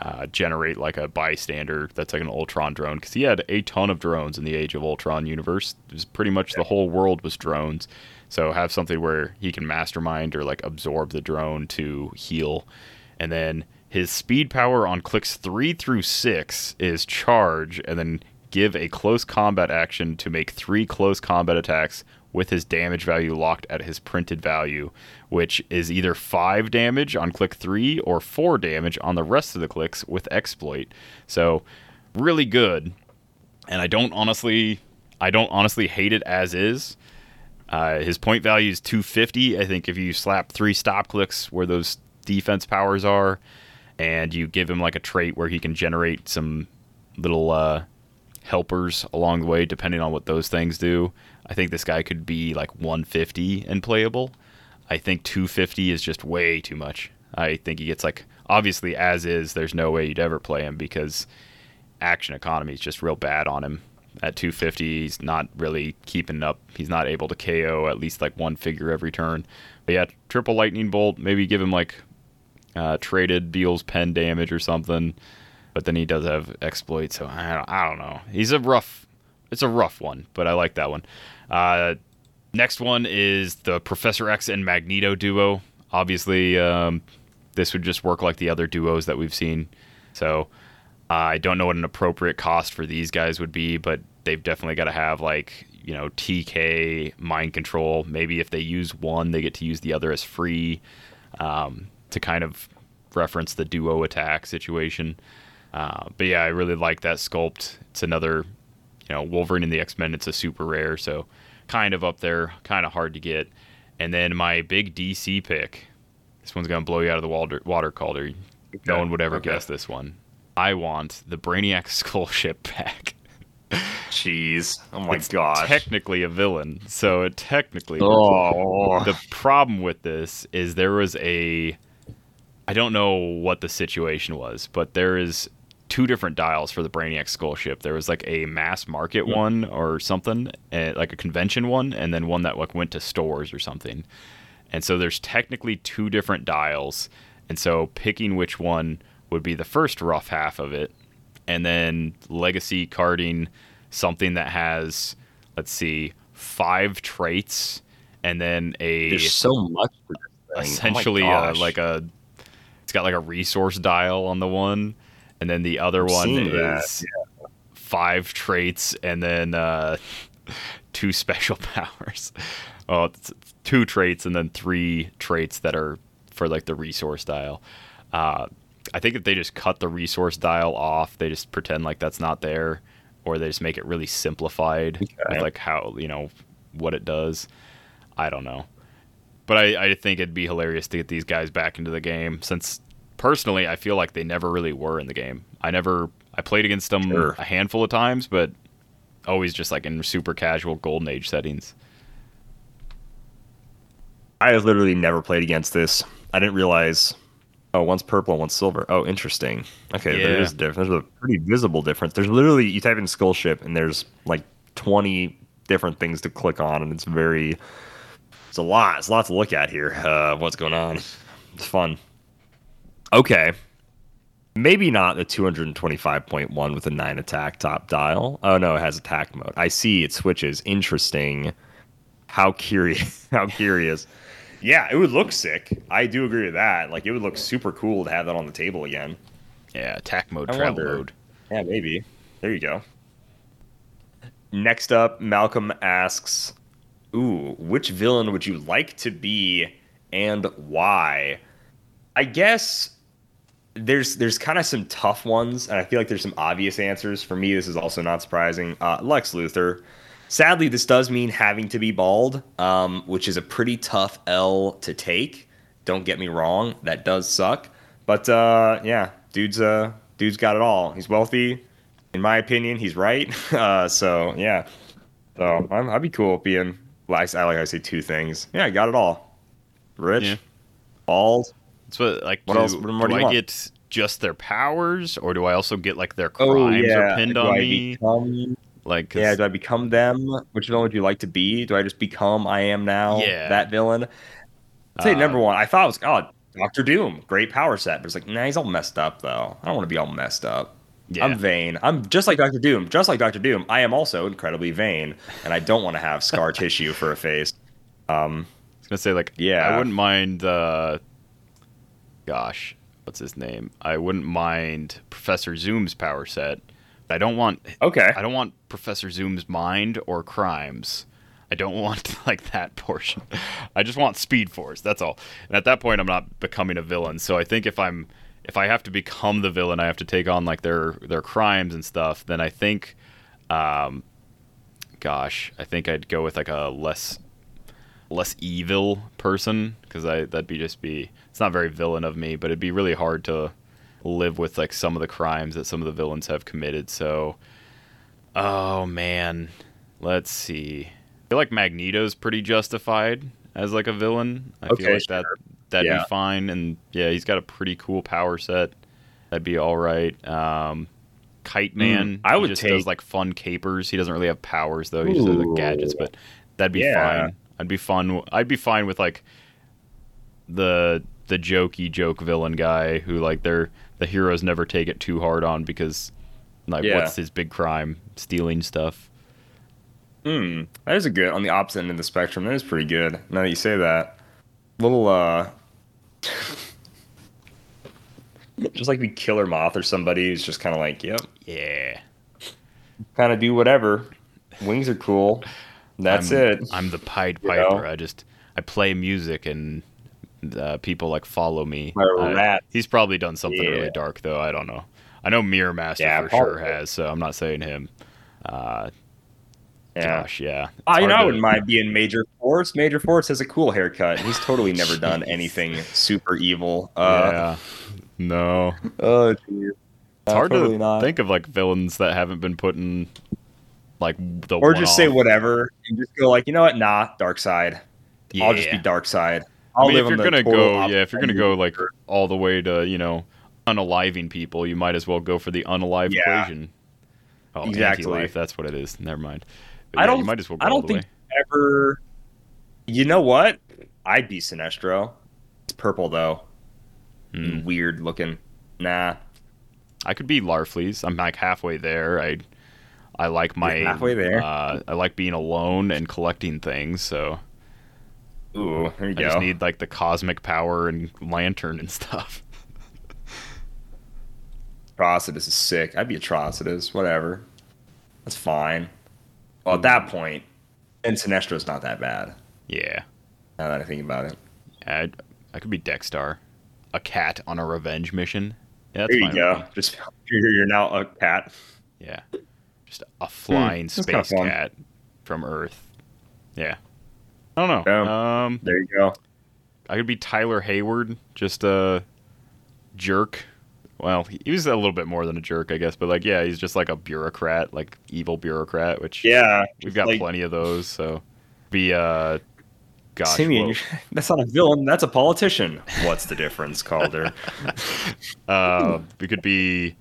uh, generate like a bystander that's like an Ultron drone because he had a ton of drones in the Age of Ultron universe. It was pretty much the whole world was drones. So have something where he can mastermind or like absorb the drone to heal, and then his speed power on clicks three through six is charge, and then give a close combat action to make three close combat attacks with his damage value locked at his printed value, which is either 5 damage on click 3 or 4 damage on the rest of the clicks with exploit. So, really good. And I don't honestly I don't honestly hate it as is. Uh, his point value is 250. I think if you slap 3 stop clicks where those defense powers are and you give him like a trait where he can generate some little uh helpers along the way, depending on what those things do. I think this guy could be like 150 and playable. I think 250 is just way too much. I think he gets like obviously as is. There's no way you'd ever play him because action economy is just real bad on him. At 250, he's not really keeping up. He's not able to KO at least like one figure every turn. But yeah, triple lightning bolt. Maybe give him like uh, traded deals pen damage or something. But then he does have exploit, so I don't, I don't know. He's a rough, it's a rough one, but I like that one. Uh, next one is the Professor X and Magneto duo. Obviously, um, this would just work like the other duos that we've seen. So I don't know what an appropriate cost for these guys would be, but they've definitely got to have like you know TK mind control. Maybe if they use one, they get to use the other as free um, to kind of reference the duo attack situation. Uh, but yeah, I really like that sculpt. It's another, you know, Wolverine and the X Men. It's a super rare, so kind of up there, kind of hard to get. And then my big DC pick. This one's gonna blow you out of the water, water Kalder. No one would ever okay. guess this one. I want the Brainiac <laughs> Skull Ship pack. Jeez. Oh my It's gosh. Technically a villain, so it technically oh. the problem with this is there was a I don't know what the situation was, but there is two different dials for the Brainiac skull ship. There was like a mass market one or something, like a convention one, and then one that like went to stores or something. And so there's technically two different dials, and so picking which one would be the first rough half of it, and then legacy carding something that has let's see five traits and then a There's so much for this thing. essentially oh uh, like a it's got like a resource dial on the one and then the other one is is five traits and then uh <laughs> two special <laughs> powers oh it's two traits and then three traits that are for like the resource dial. Uh, I think if they just cut the resource dial off, they just pretend like that's not there, or they just make it really simplified with like how you know what it does. I don't know, but I, I think it'd be hilarious to get these guys back into the game since personally I feel like they never really were in the game. I never I played against them Sure. a handful of times, but always just like in super casual golden age settings. I have literally never played against this. I didn't realize. Oh, one's purple and one's silver. Oh, interesting. Okay, there Yeah. is a difference. There's a pretty visible difference. There's literally you type in skull ship and there's like 20 different things to click on, and it's very. It's a lot. It's a lot to look at here. Uh, what's going on? It's fun. Okay. Maybe not the 225.1 with a 9 attack top dial. Oh no, it has attack mode. I see it switches. Interesting. How curious. <laughs> How curious. Yeah, it would look sick. I do agree with that. Like it would look super cool to have that on the table again. Yeah, attack mode, I travel wonder. mode. Yeah, maybe. There you go. Next up, Malcolm asks, "Ooh, which villain would you like to be and why?" I guess there's there's kind of some tough ones, and I feel like there's some obvious answers. For me, this is also not surprising. Uh, Lex Luthor. Sadly, this does mean having to be bald, um, which is a pretty tough L to take. Don't get me wrong, that does suck. But uh, yeah, dude's uh, dude's got it all. He's wealthy. In my opinion, he's right. <laughs> Uh, so yeah, so I'm, I'd be cool being. Like I like I say two things. Yeah, I got it all. Rich, Yeah. bald. That's what like. What do, else- what do do I want? get just their powers, or do I also get like their Oh crimes yeah, are pinned do on I me? become- Like, yeah, do I become them? Which villain would you like to be? Do I just become I am now Yeah. that villain? I'd say Uh, number one. I thought it was oh Doctor Doom, great power set, but it's like nah, he's all messed up though. I don't want to be all messed up. Yeah. I'm vain. I'm just like Doctor Doom. Just like Doctor Doom, I am also incredibly vain, and I don't want to have scar tissue for a face. Um, I was gonna say like Yeah. I wouldn't mind uh gosh, what's his name? I wouldn't mind Professor Zoom's power set. I don't want okay. I don't want Professor Zoom's mind or crimes. I don't <laughs> want like that portion. I just want Speed Force. That's all. And at that point, I'm not becoming a villain. So I think if I'm if I have to become the villain, I have to take on like their their crimes and stuff. Then I think, um, gosh, I think I'd go with like a less less evil person because I that'd be just be it's not very villain of me, but it'd be really hard to live with like some of the crimes that some of the villains have committed. So, oh man, let's see. I feel like Magneto's pretty justified as like a villain. I Okay, feel like that sure. That'd Yeah. be fine, and yeah, he's got a pretty cool power set. That'd be all right. Um, Kite Man, Hmm, I would just take- does like fun capers. He doesn't really have powers though. He just has like gadgets, but that'd be Yeah. fine. I'd be fun. I'd be fine with like the the jokey joke villain guy who like they're the heroes never take it too hard on because like Yeah. what's his big crime? Stealing stuff. Hmm. That is a good on the opposite end of the spectrum. That is pretty good. Now that you say that, little uh, just like we Killer Moth or somebody who's just kind of like, yep, Yeah. kind of do whatever. Wings are cool. That's I'm, it. I'm the Pied You Piper. know? I just I play music and uh, people like follow me. I- he's probably done something Yeah. really dark though. I don't know. I know Mirror Master Yeah, for sure has, so I'm not saying him. Uh, yeah. Gosh, yeah. It's you know, I to- wouldn't mind being Major Force. Major Force has a cool haircut. He's totally never done anything super evil. Uh, yeah. No. Oh, geez. It's hard to not. think of like villains that haven't been put in like the Or just say whatever and just go like, you know what? Nah, Darkseid. yeah. I'll just be Darkseid. I I'll mean, live if you're gonna go, yeah, if you're gonna go like all the way to you know unaliving people, you might as well go for the unalive Yeah. equation. Oh, Exactly. anti-life, that's what it is. Never mind. But I yeah, don't. You might as well I don't think ever. You know what? I'd be Sinestro. It's purple though. Hmm. Weird looking. Nah. I could be Larfleeze. I'm like halfway there. I I like my You're halfway there. Uh, I like being alone and collecting things. So Ooh, there you I go. just need like the cosmic power and lantern and <laughs> stuff. Atrocitus is sick. I'd be Atrocitus. Whatever. That's fine. Well, at that point, and Sinestro's not that bad. Yeah. Now that I think about it. I I could be Dex-Starr, a cat on a revenge mission. Yeah, there you go. me. Just <laughs> you're, now a cat. Yeah, just a flying kinda space cat from Earth. Yeah, I don't know. Yeah. Um, There you go. I could be Tyler Hayward, just a jerk. Well, he he was a little bit more than a jerk, I guess, but like, yeah, he's just like a bureaucrat, like evil bureaucrat, which Yeah, we've got like- plenty of those. So, be uh, gosh, Simeon, <laughs> that's not a villain. That's a politician. What's the difference, Kalder? <laughs> uh, we could be,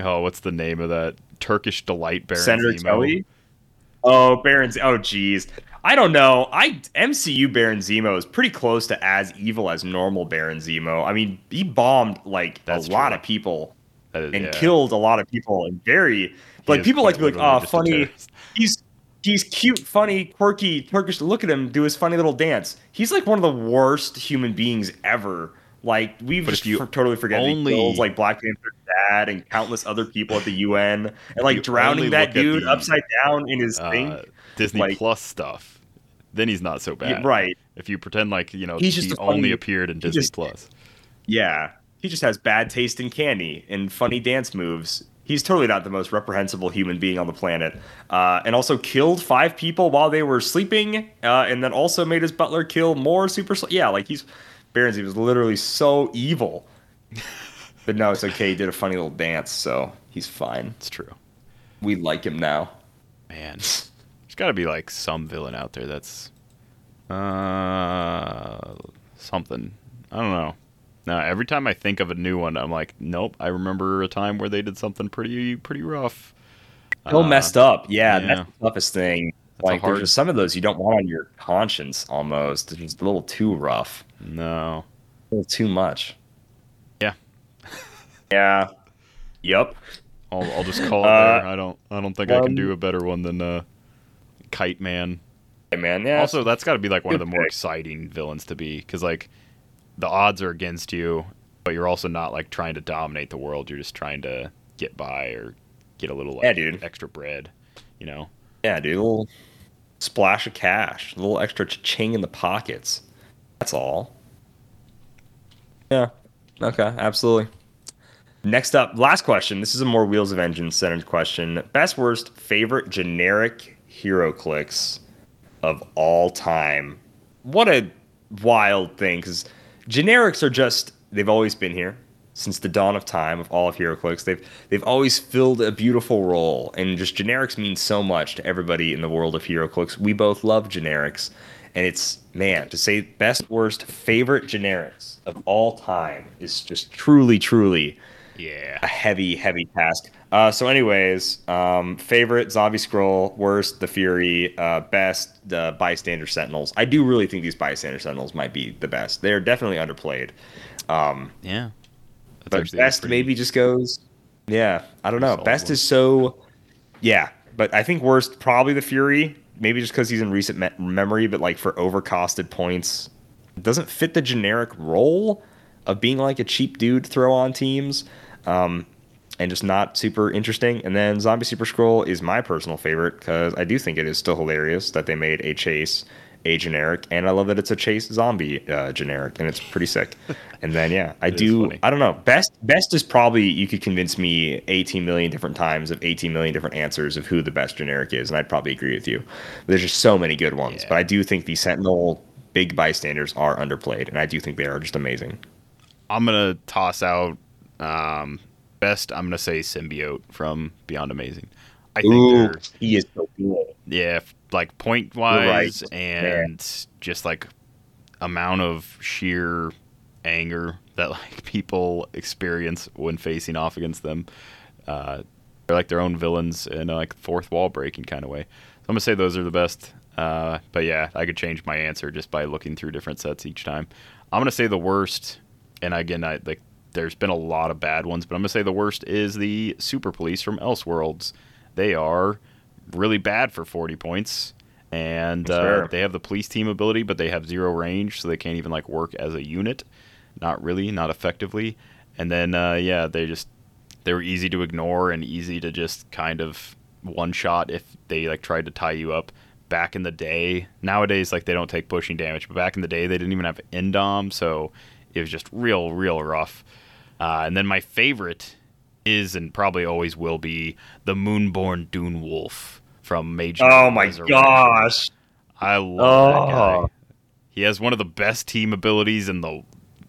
oh, what's the name of that Turkish delight Baron Senator Zemo? Kelly. Oh, Baron. Z- Oh, geez. I don't know. I MCU Baron Zemo is pretty close to as evil as normal Baron Zemo. I mean, he bombed like That's a lot of people is- and yeah. killed a lot of people and very He like people like to be like, oh, funny. He's he's cute, funny, quirky, Turkish. Look at him do his funny little dance. He's like one of the worst human beings ever. Like we've But just you totally forget only- like Black Panther's dad and countless other people at the UN and like drowning that dude the, upside down in his thing. uh, Disney like- Plus stuff, then he's not so Yeah, bad. right. If you pretend like you know He's just he a funny- only appeared in Disney just- Plus. Yeah. He just has bad taste in candy and funny dance moves. He's totally not the most reprehensible human being on the planet. Uh, and also killed five people while they were sleeping. Uh, and then also made his butler kill more super. Sl- yeah, like he's. Barons, he was literally so evil. but no, it's okay. He did a funny little dance, so he's fine. It's true. We like him now. Man, there's got to be like some villain out there that's uh something. I don't know. Now every time I think of a new one, I'm like, nope. I remember a time where they did something pretty pretty rough. Still Uh, messed up. Yeah, yeah. that's the toughest thing. That's like, hard- there's just some of those you don't want on your conscience almost. It's just a little too rough. No. Too much. Yeah. Yeah. Yep. I'll, I'll just call it Uh, there. I don't I don't think I can um, do a better one than uh, Kite Man. Hey, man. Yeah. Also, that's got to be like one of the more exciting villains to be because like the odds are against you, but you're also not like trying to dominate the world. You're just trying to get by or get a little like Yeah, dude. extra bread. You know. yeah, dude. A little splash of cash. A little extra ching in the pockets. That's all. Yeah. Okay. Absolutely. Next up, last question. This is a more Wheels of Vengeance centered question. Best worst favorite generic HeroClix of all time. What a wild thing because generics are just they've always been here since the dawn of time of all of HeroClix. They've they've always filled a beautiful role, and just generics mean so much to everybody in the world of HeroClix. We both love generics, and it's man to say best worst favorite generics of all time is just truly truly Yeah. a heavy, heavy task. Uh, so, anyways, um, favorite zombie Skrull, worst the Fury, uh, best the bystander sentinels. I do really think these bystander sentinels might be the best. They're definitely underplayed. Um, Yeah. That's but best pretty- maybe just goes. Yeah, I don't know. Best one. is so. Yeah, but I think worst probably the Fury. Maybe just because he's in recent me- memory, but like for overcosted points, doesn't fit the generic role of being like a cheap dude throw on teams, um, and just not super interesting. And then Zombie Super Skrull is my personal favorite because I do think it is still hilarious that they made a chase a generic, and I love that it's a chase zombie uh, generic, and it's pretty sick. And then yeah, <laughs> I do. I don't know. Best best is probably you could convince me 18 million different times of 18 million different answers of who the best generic is, and I'd probably agree with you. There's just so many good ones, Yeah. but I do think the Sentinel big bystanders are underplayed, and I do think they are just amazing. I'm gonna toss out um, best. I'm gonna say symbiote from Beyond Amazing. I think he is so cool. yeah, like point wise right. and just like amount of sheer anger that like <laughs> people experience when facing off against them. Uh, they're like their own villains in a like fourth wall breaking kind of way. So I'm gonna say those are the best. Uh, but yeah, I could change my answer just by looking through different sets each time. I'm gonna say the worst, and again, I like there's been a lot of bad ones, but I'm gonna say the worst is the Super Police from Elseworlds. They are really bad for 40 points, and uh, they have the police team ability, but they have zero range, so they can't even like work as a unit. Not really, not effectively. And then uh, yeah, they just they were easy to ignore and easy to just kind of one shot if they like tried to tie you up. Back in the day, nowadays like they don't take pushing damage, but back in the day they didn't even have indom, so it was just real, real rough. Uh, and then my favorite is and probably always will be the Moonborn Dune Wolf from Mage. Oh my gosh. I love that guy. Oh. He has one of the best team abilities in the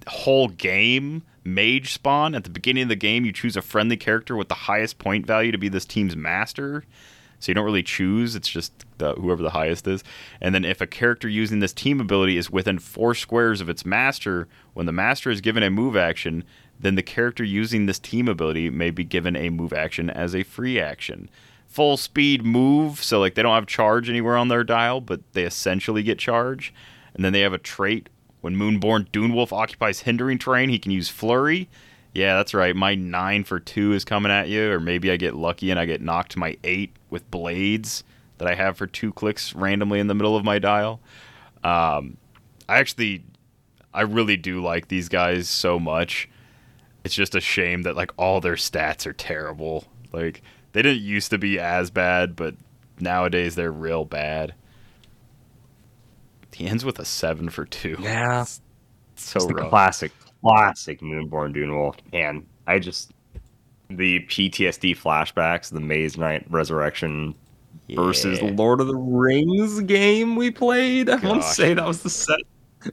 whole game. Mage spawn at the beginning of the game, you choose a friendly character with the highest point value to be this team's master. So you don't really choose; it's just the, whoever the highest is. And then if a character using this team ability is within four squares of its master, when the master is given a move action, then the character using this team ability may be given a move action as a free action. Full speed move, so like they don't have charge anywhere on their dial, but they essentially get charge. And then they have a trait when Moonborn Dunewolf occupies hindering terrain, he can use Flurry. Yeah, that's right. My nine for two is coming at you, or maybe I get lucky and I get knocked to my eight with blades that I have for two clicks randomly in the middle of my dial. Um, I actually, I really do like these guys so much. It's just a shame that like all their stats are terrible. Like they didn't used to be as bad, but nowadays they're real bad. He ends with a seven for two. Yeah. so It's the rough. classic, classic Moonborn Dune Wolf. Man, I just the PTSD flashbacks, the Mage Knight Resurrection versus Lord of the Rings game we played. I want to say that was the set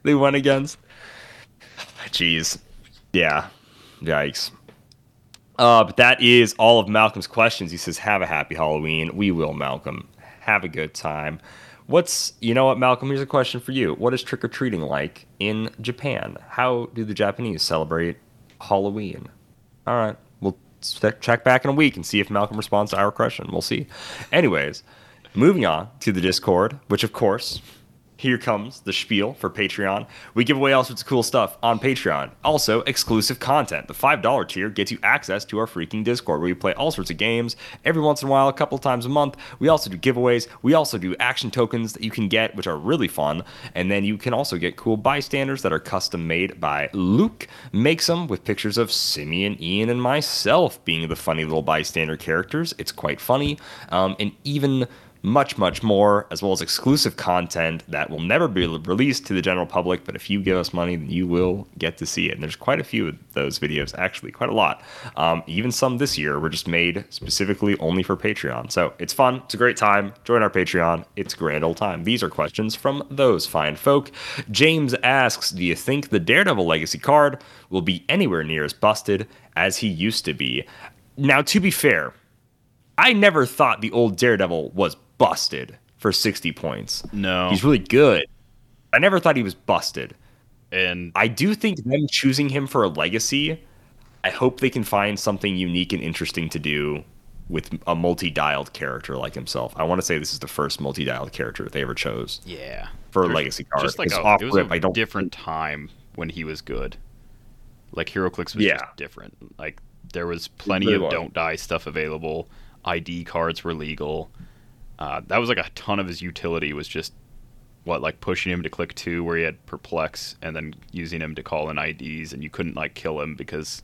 they went against. <sighs> Jeez. Yeah. Yikes. Uh, but that is all of Malcolm's questions. He says, Have a happy Halloween. We will, Malcolm. Have a good time. What's, you know what, Malcolm? Here's a question for you. What is trick or treating like in Japan? How do the Japanese celebrate Halloween? All right. We'll check back in a week and see if Malcolm responds to our question. We'll see. Anyways, moving on to the Discord, which, of course, here comes the spiel for Patreon. We give away all sorts of cool stuff on Patreon. Also, exclusive content. The $5 tier gets you access to our freaking Discord where we play all sorts of games every once in a while, a couple times a month. We also do giveaways. We also do action tokens that you can get, which are really fun. And then you can also get cool bystanders that are custom made by Luke. Makes them with pictures of Simeon, Ian, and myself being the funny little bystander characters. It's quite funny. Um, and even much, much more, as well as exclusive content that will never be released to the general public. But if you give us money, then you will get to see it. And there's quite a few of those videos, actually, quite a lot. Um, even some this year were just made specifically only for Patreon. So it's fun. It's a great time. Join our Patreon. It's a grand old time. These are questions from those fine folk. James asks Do you think the Daredevil Legacy card will be anywhere near as busted as he used to be? Now, to be fair, I never thought the old Daredevil was busted for 60 points. No. He's really good. I never thought he was busted. and I do think them choosing him for a legacy, I hope they can find something unique and interesting to do with a multi-dialed character like himself. I want to say this is the first multi-dialed character they ever chose yeah, for a legacy card. Just like It's a, off it was rip, a I don't different time when he was good. Like HeroClix was Yeah. just different. Like there was plenty really of was. don't die stuff available. ID cards were legal. Uh, that was like a ton of his utility was just what like pushing him to click two where he had perplex and then using him to call in IDs and you couldn't like kill him because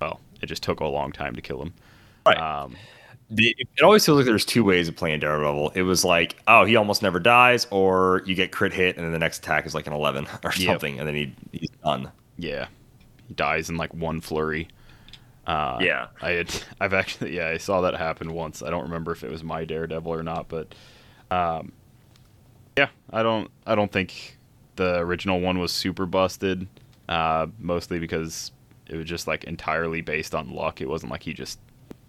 well it just took a long time to kill him. Right. Um, the, it always feels like there's two ways of playing Daredevil. It was like, oh, he almost never dies, or you get crit hit, and then the next attack is like an 11 <laughs> or Yep. something, and then he, he's done. yeah, he dies in like one flurry. Uh, Yeah. I had, <laughs> I've actually, yeah, I saw that happen once. I don't remember if it was my Daredevil or not, but, um, yeah, I don't, I don't think the original one was super busted. Uh, mostly because it was just like entirely based on luck. It wasn't like he just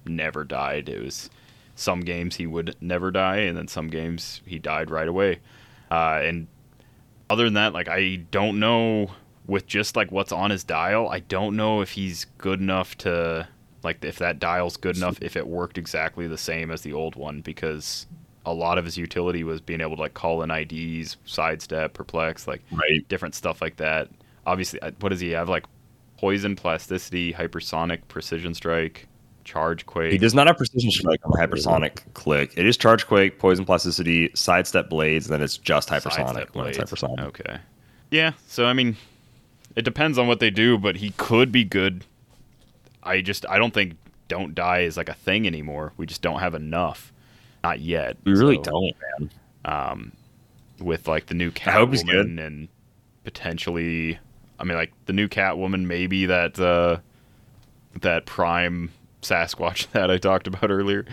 never died. It was some games he would never die, and then some games he died right away. Uh, and other than that, like I don't know with just like what's on his dial, I don't know if he's good enough to like if that dial's good enough if it worked exactly the same as the old one because a lot of his utility was being able to like call in IDs, sidestep, perplex, like Right. different stuff like that. Obviously, what does he have? Like poison, plasticity, hypersonic, precision strike, charge quake. He does not have precision strike on hypersonic click. It is charge quake, poison plasticity, sidestep blades, and then it's just hypersonic Sidestep when it's blades. hypersonic. Okay. Yeah, so I mean, it depends on what they do, but he could be good. I just I don't think don't die is like a thing anymore. We just don't have enough. Not yet. We really So, don't, man. with like the new. Catwoman and potentially I mean, like the new Catwoman, maybe that uh, that Prime Sasquatch <laughs> that I talked about earlier.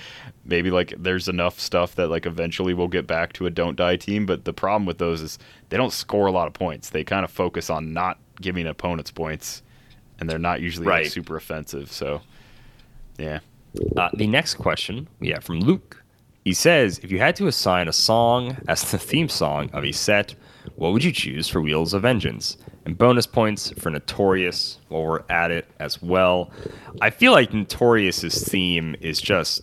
Maybe like there's enough stuff that like eventually we'll get back to a don't die team. But the problem with those is they don't score a lot of points. They kind of focus on not giving opponents points, and they're not usually like, super offensive. So yeah, Uh, the next question we have from Luke. He says, if you had to assign a song as the theme song of a set, what would you choose for Wheels of Vengeance? And bonus points for Notorious while we're at it as well. I feel like Notorious's theme is just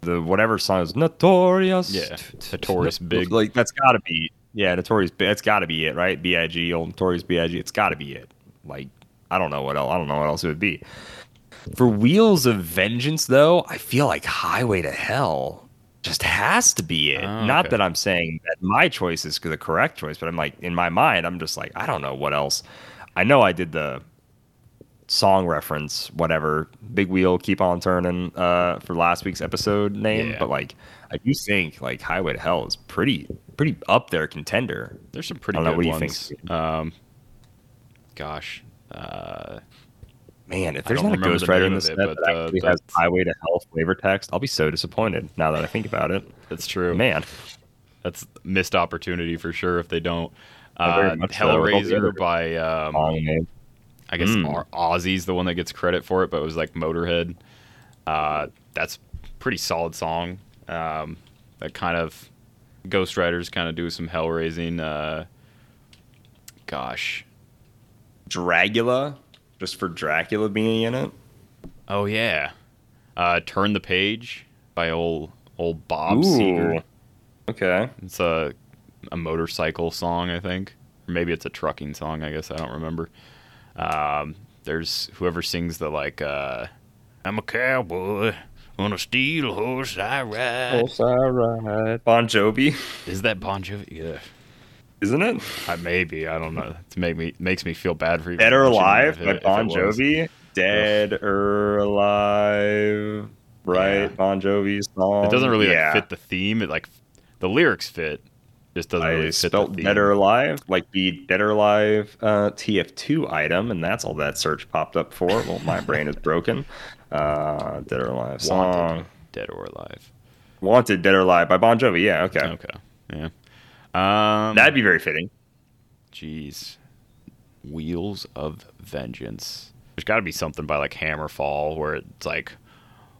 the whatever song is Notorious. Yeah, Notorious Big. Like that's gotta be yeah, Notorious Big. That's gotta be it, right? B I G, old Notorious B I G. It's gotta be it. Like I don't know what else. I don't know what else it would be. For Wheels of Vengeance, though, I feel like Highway to Hell just has to be it. Oh, Not okay. that I'm saying that my choice is the correct choice, but I'm like, in my mind, I'm just like, I don't know what else. I know I did the song reference, whatever, Big Wheel, Keep On Turning uh, for last week's episode name, Yeah. but like, I do think like Highway to Hell is pretty, pretty up there contender. there's some pretty I don't know, good what do you think? Um, gosh, uh, Man, if there's don't a remember the Ghost Rider name in of this it, set but, that uh, actually has that's- Highway to Hell flavor text, I'll be so disappointed <laughs> now that I think about it. that's true. Man, That's missed opportunity for sure if they don't. Uh, much so. Hellraiser by um. I guess Mm. Ozzy's the one that gets credit for it, but it was like Motorhead. Uh, that's pretty solid song. Um, that kind of Ghost Riders kind of do some hell raising. Uh, gosh, Dracula, just for Dracula being in it. oh yeah, uh, Turn the Page by old old Bob Seger. Okay. It's a a motorcycle song, I think. Or maybe it's a trucking song, I guess. I don't remember. Um, there's whoever sings the like uh I'm a cowboy on a steel horse I ride. alright. Bon Jovi, Is that Bon Jovi? Yeah. isn't it? I, maybe, I don't know. It's make me makes me feel bad for you. Dead or Alive if it- by if it Bon. Jovi. Dead or Alive, right? Yeah. Bon Jovi's song. It doesn't really yeah. like fit the theme. It like the lyrics fit. Just doesn't I really fit the theme. Dead or Alive, like the Dead or Alive uh, TF2 item, and that's all that search popped up for. Well, my brain is broken. Uh, Dead or Alive song. Wanted. Dead or Alive. Wanted Dead or Alive by Bon Jovi. Yeah, okay. Okay. Yeah. Um That'd be very fitting. Jeez. Wheels of Vengeance. There's got to be something by like Hammerfall where it's like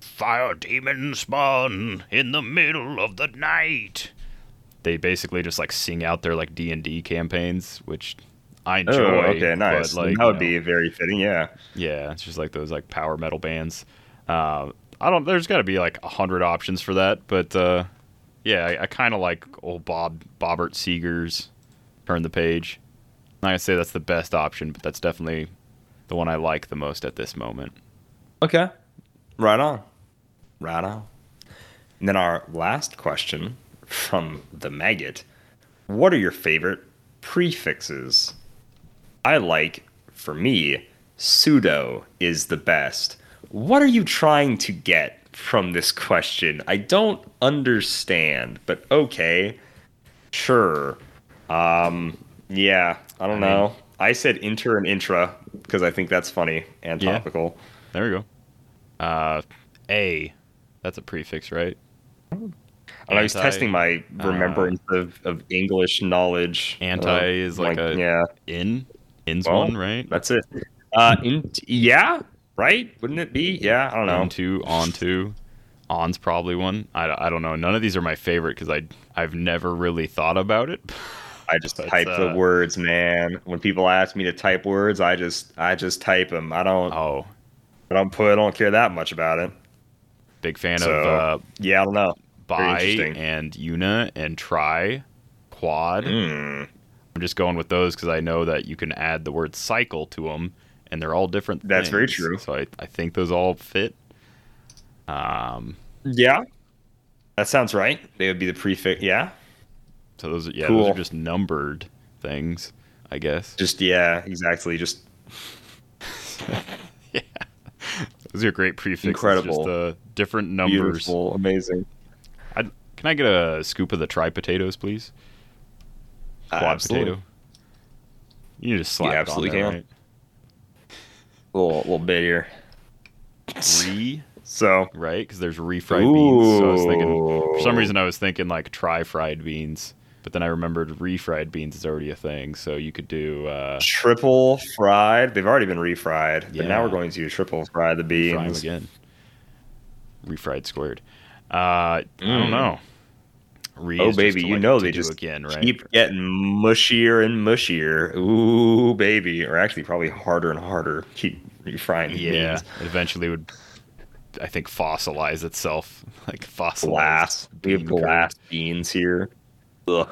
fire demon spawn in the middle of the night. They basically just like sing out their like D&D campaigns, which I enjoy. Oh, okay, nice. Like, that would you know, be very fitting. Yeah. yeah, it's just like those like power metal bands. Uh, I don't. There's got to be like a hundred options for that, but uh, yeah, I, I kind of like old Bob Bobbert Seger's "Turn the Page." Not gonna say that's the best option, but that's definitely the one I like the most at this moment. Okay. Right on. Right on. And then our last question from the maggot What are your favorite prefixes? I like, for me, pseudo is the best. What are you trying to get from this question? I don't understand, but okay. Sure. Um, yeah, I don't I mean- know. I said inter and intra because I think that's funny and Yeah. topical. There we go. Uh, A, that's a prefix, right? And I was testing my remembrance of, of English knowledge. Anti Uh, is like a- yeah. In, in's Well, one, right? That's it. Uh, in, yeah, right? Wouldn't it be? Yeah, I don't know. Into, onto. On's probably one. I, I don't know. None of these are my favorite because I I've never really thought about it. <laughs> I just But, type the uh, words, man. When people ask me to type words, I just I just type them. I don't Oh, I don't put I don't care that much about it. big fan So, of uh, Yeah, I don't know. Bi and una and try quad. Hmm. I'm just going with those because I know that you can add the word cycle to them, and they're all different. That's very true. So I, I think those all fit. Um, Yeah. That sounds right. They would be the prefix. Yeah. so those are yeah, those are just numbered things, I guess. Just yeah, exactly. Just <laughs> yeah. Those are great prefixes. Incredible. Just uh, different numbers. beautiful, amazing. I'd, can I get a scoop of the tri potatoes, please? Quad Absolutely. potato. You just slap You it absolutely on can. there, little little bit here. Re, So right? Because there's refried beans. So I was thinking, for some reason, I was thinking like try fried beans. But then I remembered refried beans is already a thing. So you could do uh, triple fried. They've already been refried, but now we're going to triple fry the fry beans. again. Refried squared. Uh, I don't Mm. know. Re Oh baby, to you know they just again, right? keep getting mushier and mushier. Ooh baby, or actually probably harder and harder. Keep refrying the Yeah, beans. it eventually would, I think, fossilize itself, <laughs> like fossilize. glass. We have glass beans here. Ugh.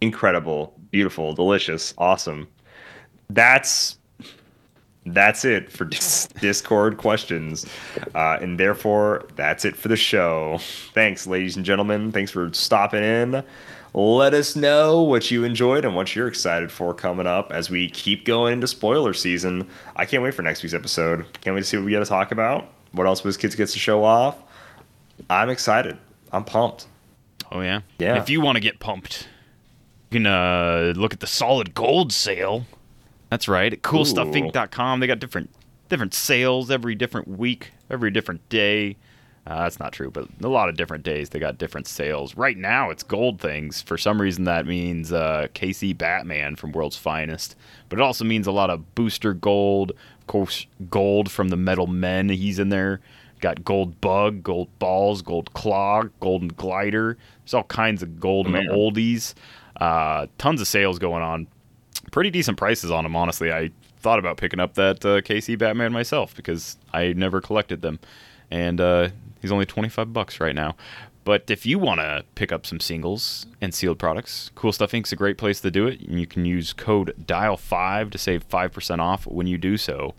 Incredible, beautiful, delicious, awesome. That's that's it for dis- <laughs> Discord questions, uh, and therefore that's it for the show. Thanks, ladies and gentlemen. Thanks for stopping in. Let us know what you enjoyed and what you're excited for coming up as we keep going into spoiler season. I can't wait for next week's episode. Can't wait to see what we got to talk about. What else WizKids gets to show off. I'm excited. I'm pumped. Oh yeah, Yeah. If you want to get pumped, you can uh, look at the solid gold sale. That's right. At CoolStuffInc.com, they got different different sales every different week, every different day. Uh, that's not true, but a lot of different days they got different sales. Right now, it's gold things. For some reason, that means uh, KC Batman from World's Finest, but it also means a lot of booster gold. Of course, gold from the Metal Men. He's in there. Got gold bug, gold balls, gold claw, golden glider. There's all kinds of gold Man. oldies. Uh, tons of sales going on. Pretty decent prices on them, honestly. I thought about picking up that uh, KC Batman myself because I never collected them, and uh, he's only 25 bucks right now. But if you want to pick up some singles and sealed products, Cool Stuff Inc.'s a great place to do it. And you can use code DIAL5 to save 5% off when you do so.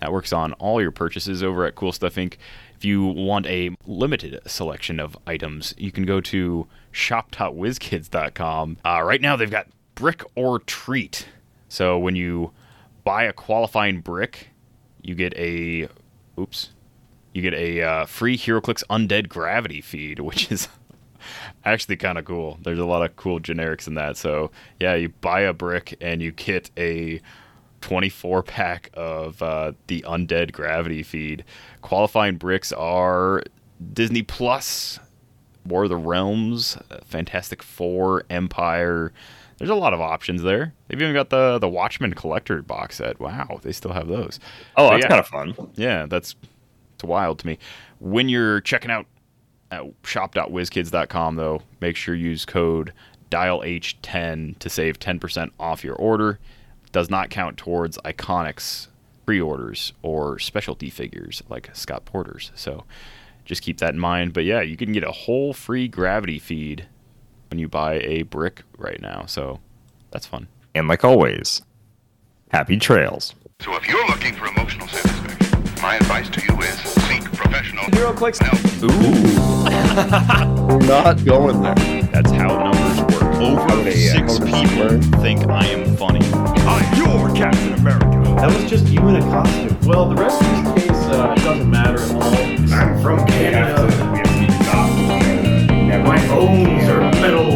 That works on all your purchases over at Cool Stuff Inc. If you want a limited selection of items, you can go to shop.wizkids.com. Uh, right now, they've got brick or treat. So when you buy a qualifying brick, you get a oops, you get a uh, free HeroClix Undead Gravity feed, <laughs> which is actually kind of cool. There's a lot of cool generics in that. So yeah, you buy a brick and you get a 24 pack of uh, the Undead Gravity feed. Qualifying bricks are Disney Plus, War of the Realms, uh, Fantastic Four, Empire. There's a lot of options there. They've even got the the Watchmen collector box set. Wow, they still have those. Oh, So, that's yeah. kind of fun. Yeah, that's it's wild to me. When you're checking out at shop.wizkids.com, though, make sure you use code DIALH10 to save 10% off your order. Does not count towards Iconics pre-orders or specialty figures like Scott Porter's. So just keep that in mind. But yeah, you can get a whole free gravity feed when you buy a brick right now. So that's fun. And like always, happy trails. So if you're looking for emotional satisfaction, my advice to you is seek professional HeroClix. No. Ooh. <laughs> Not going there. That's how numbers work. Over okay, six people think I am funny. I'm your Captain America. That was just you in a costume. Well, the rest of this case uh, doesn't matter at all. I'm from uh, Canada my bones are metal.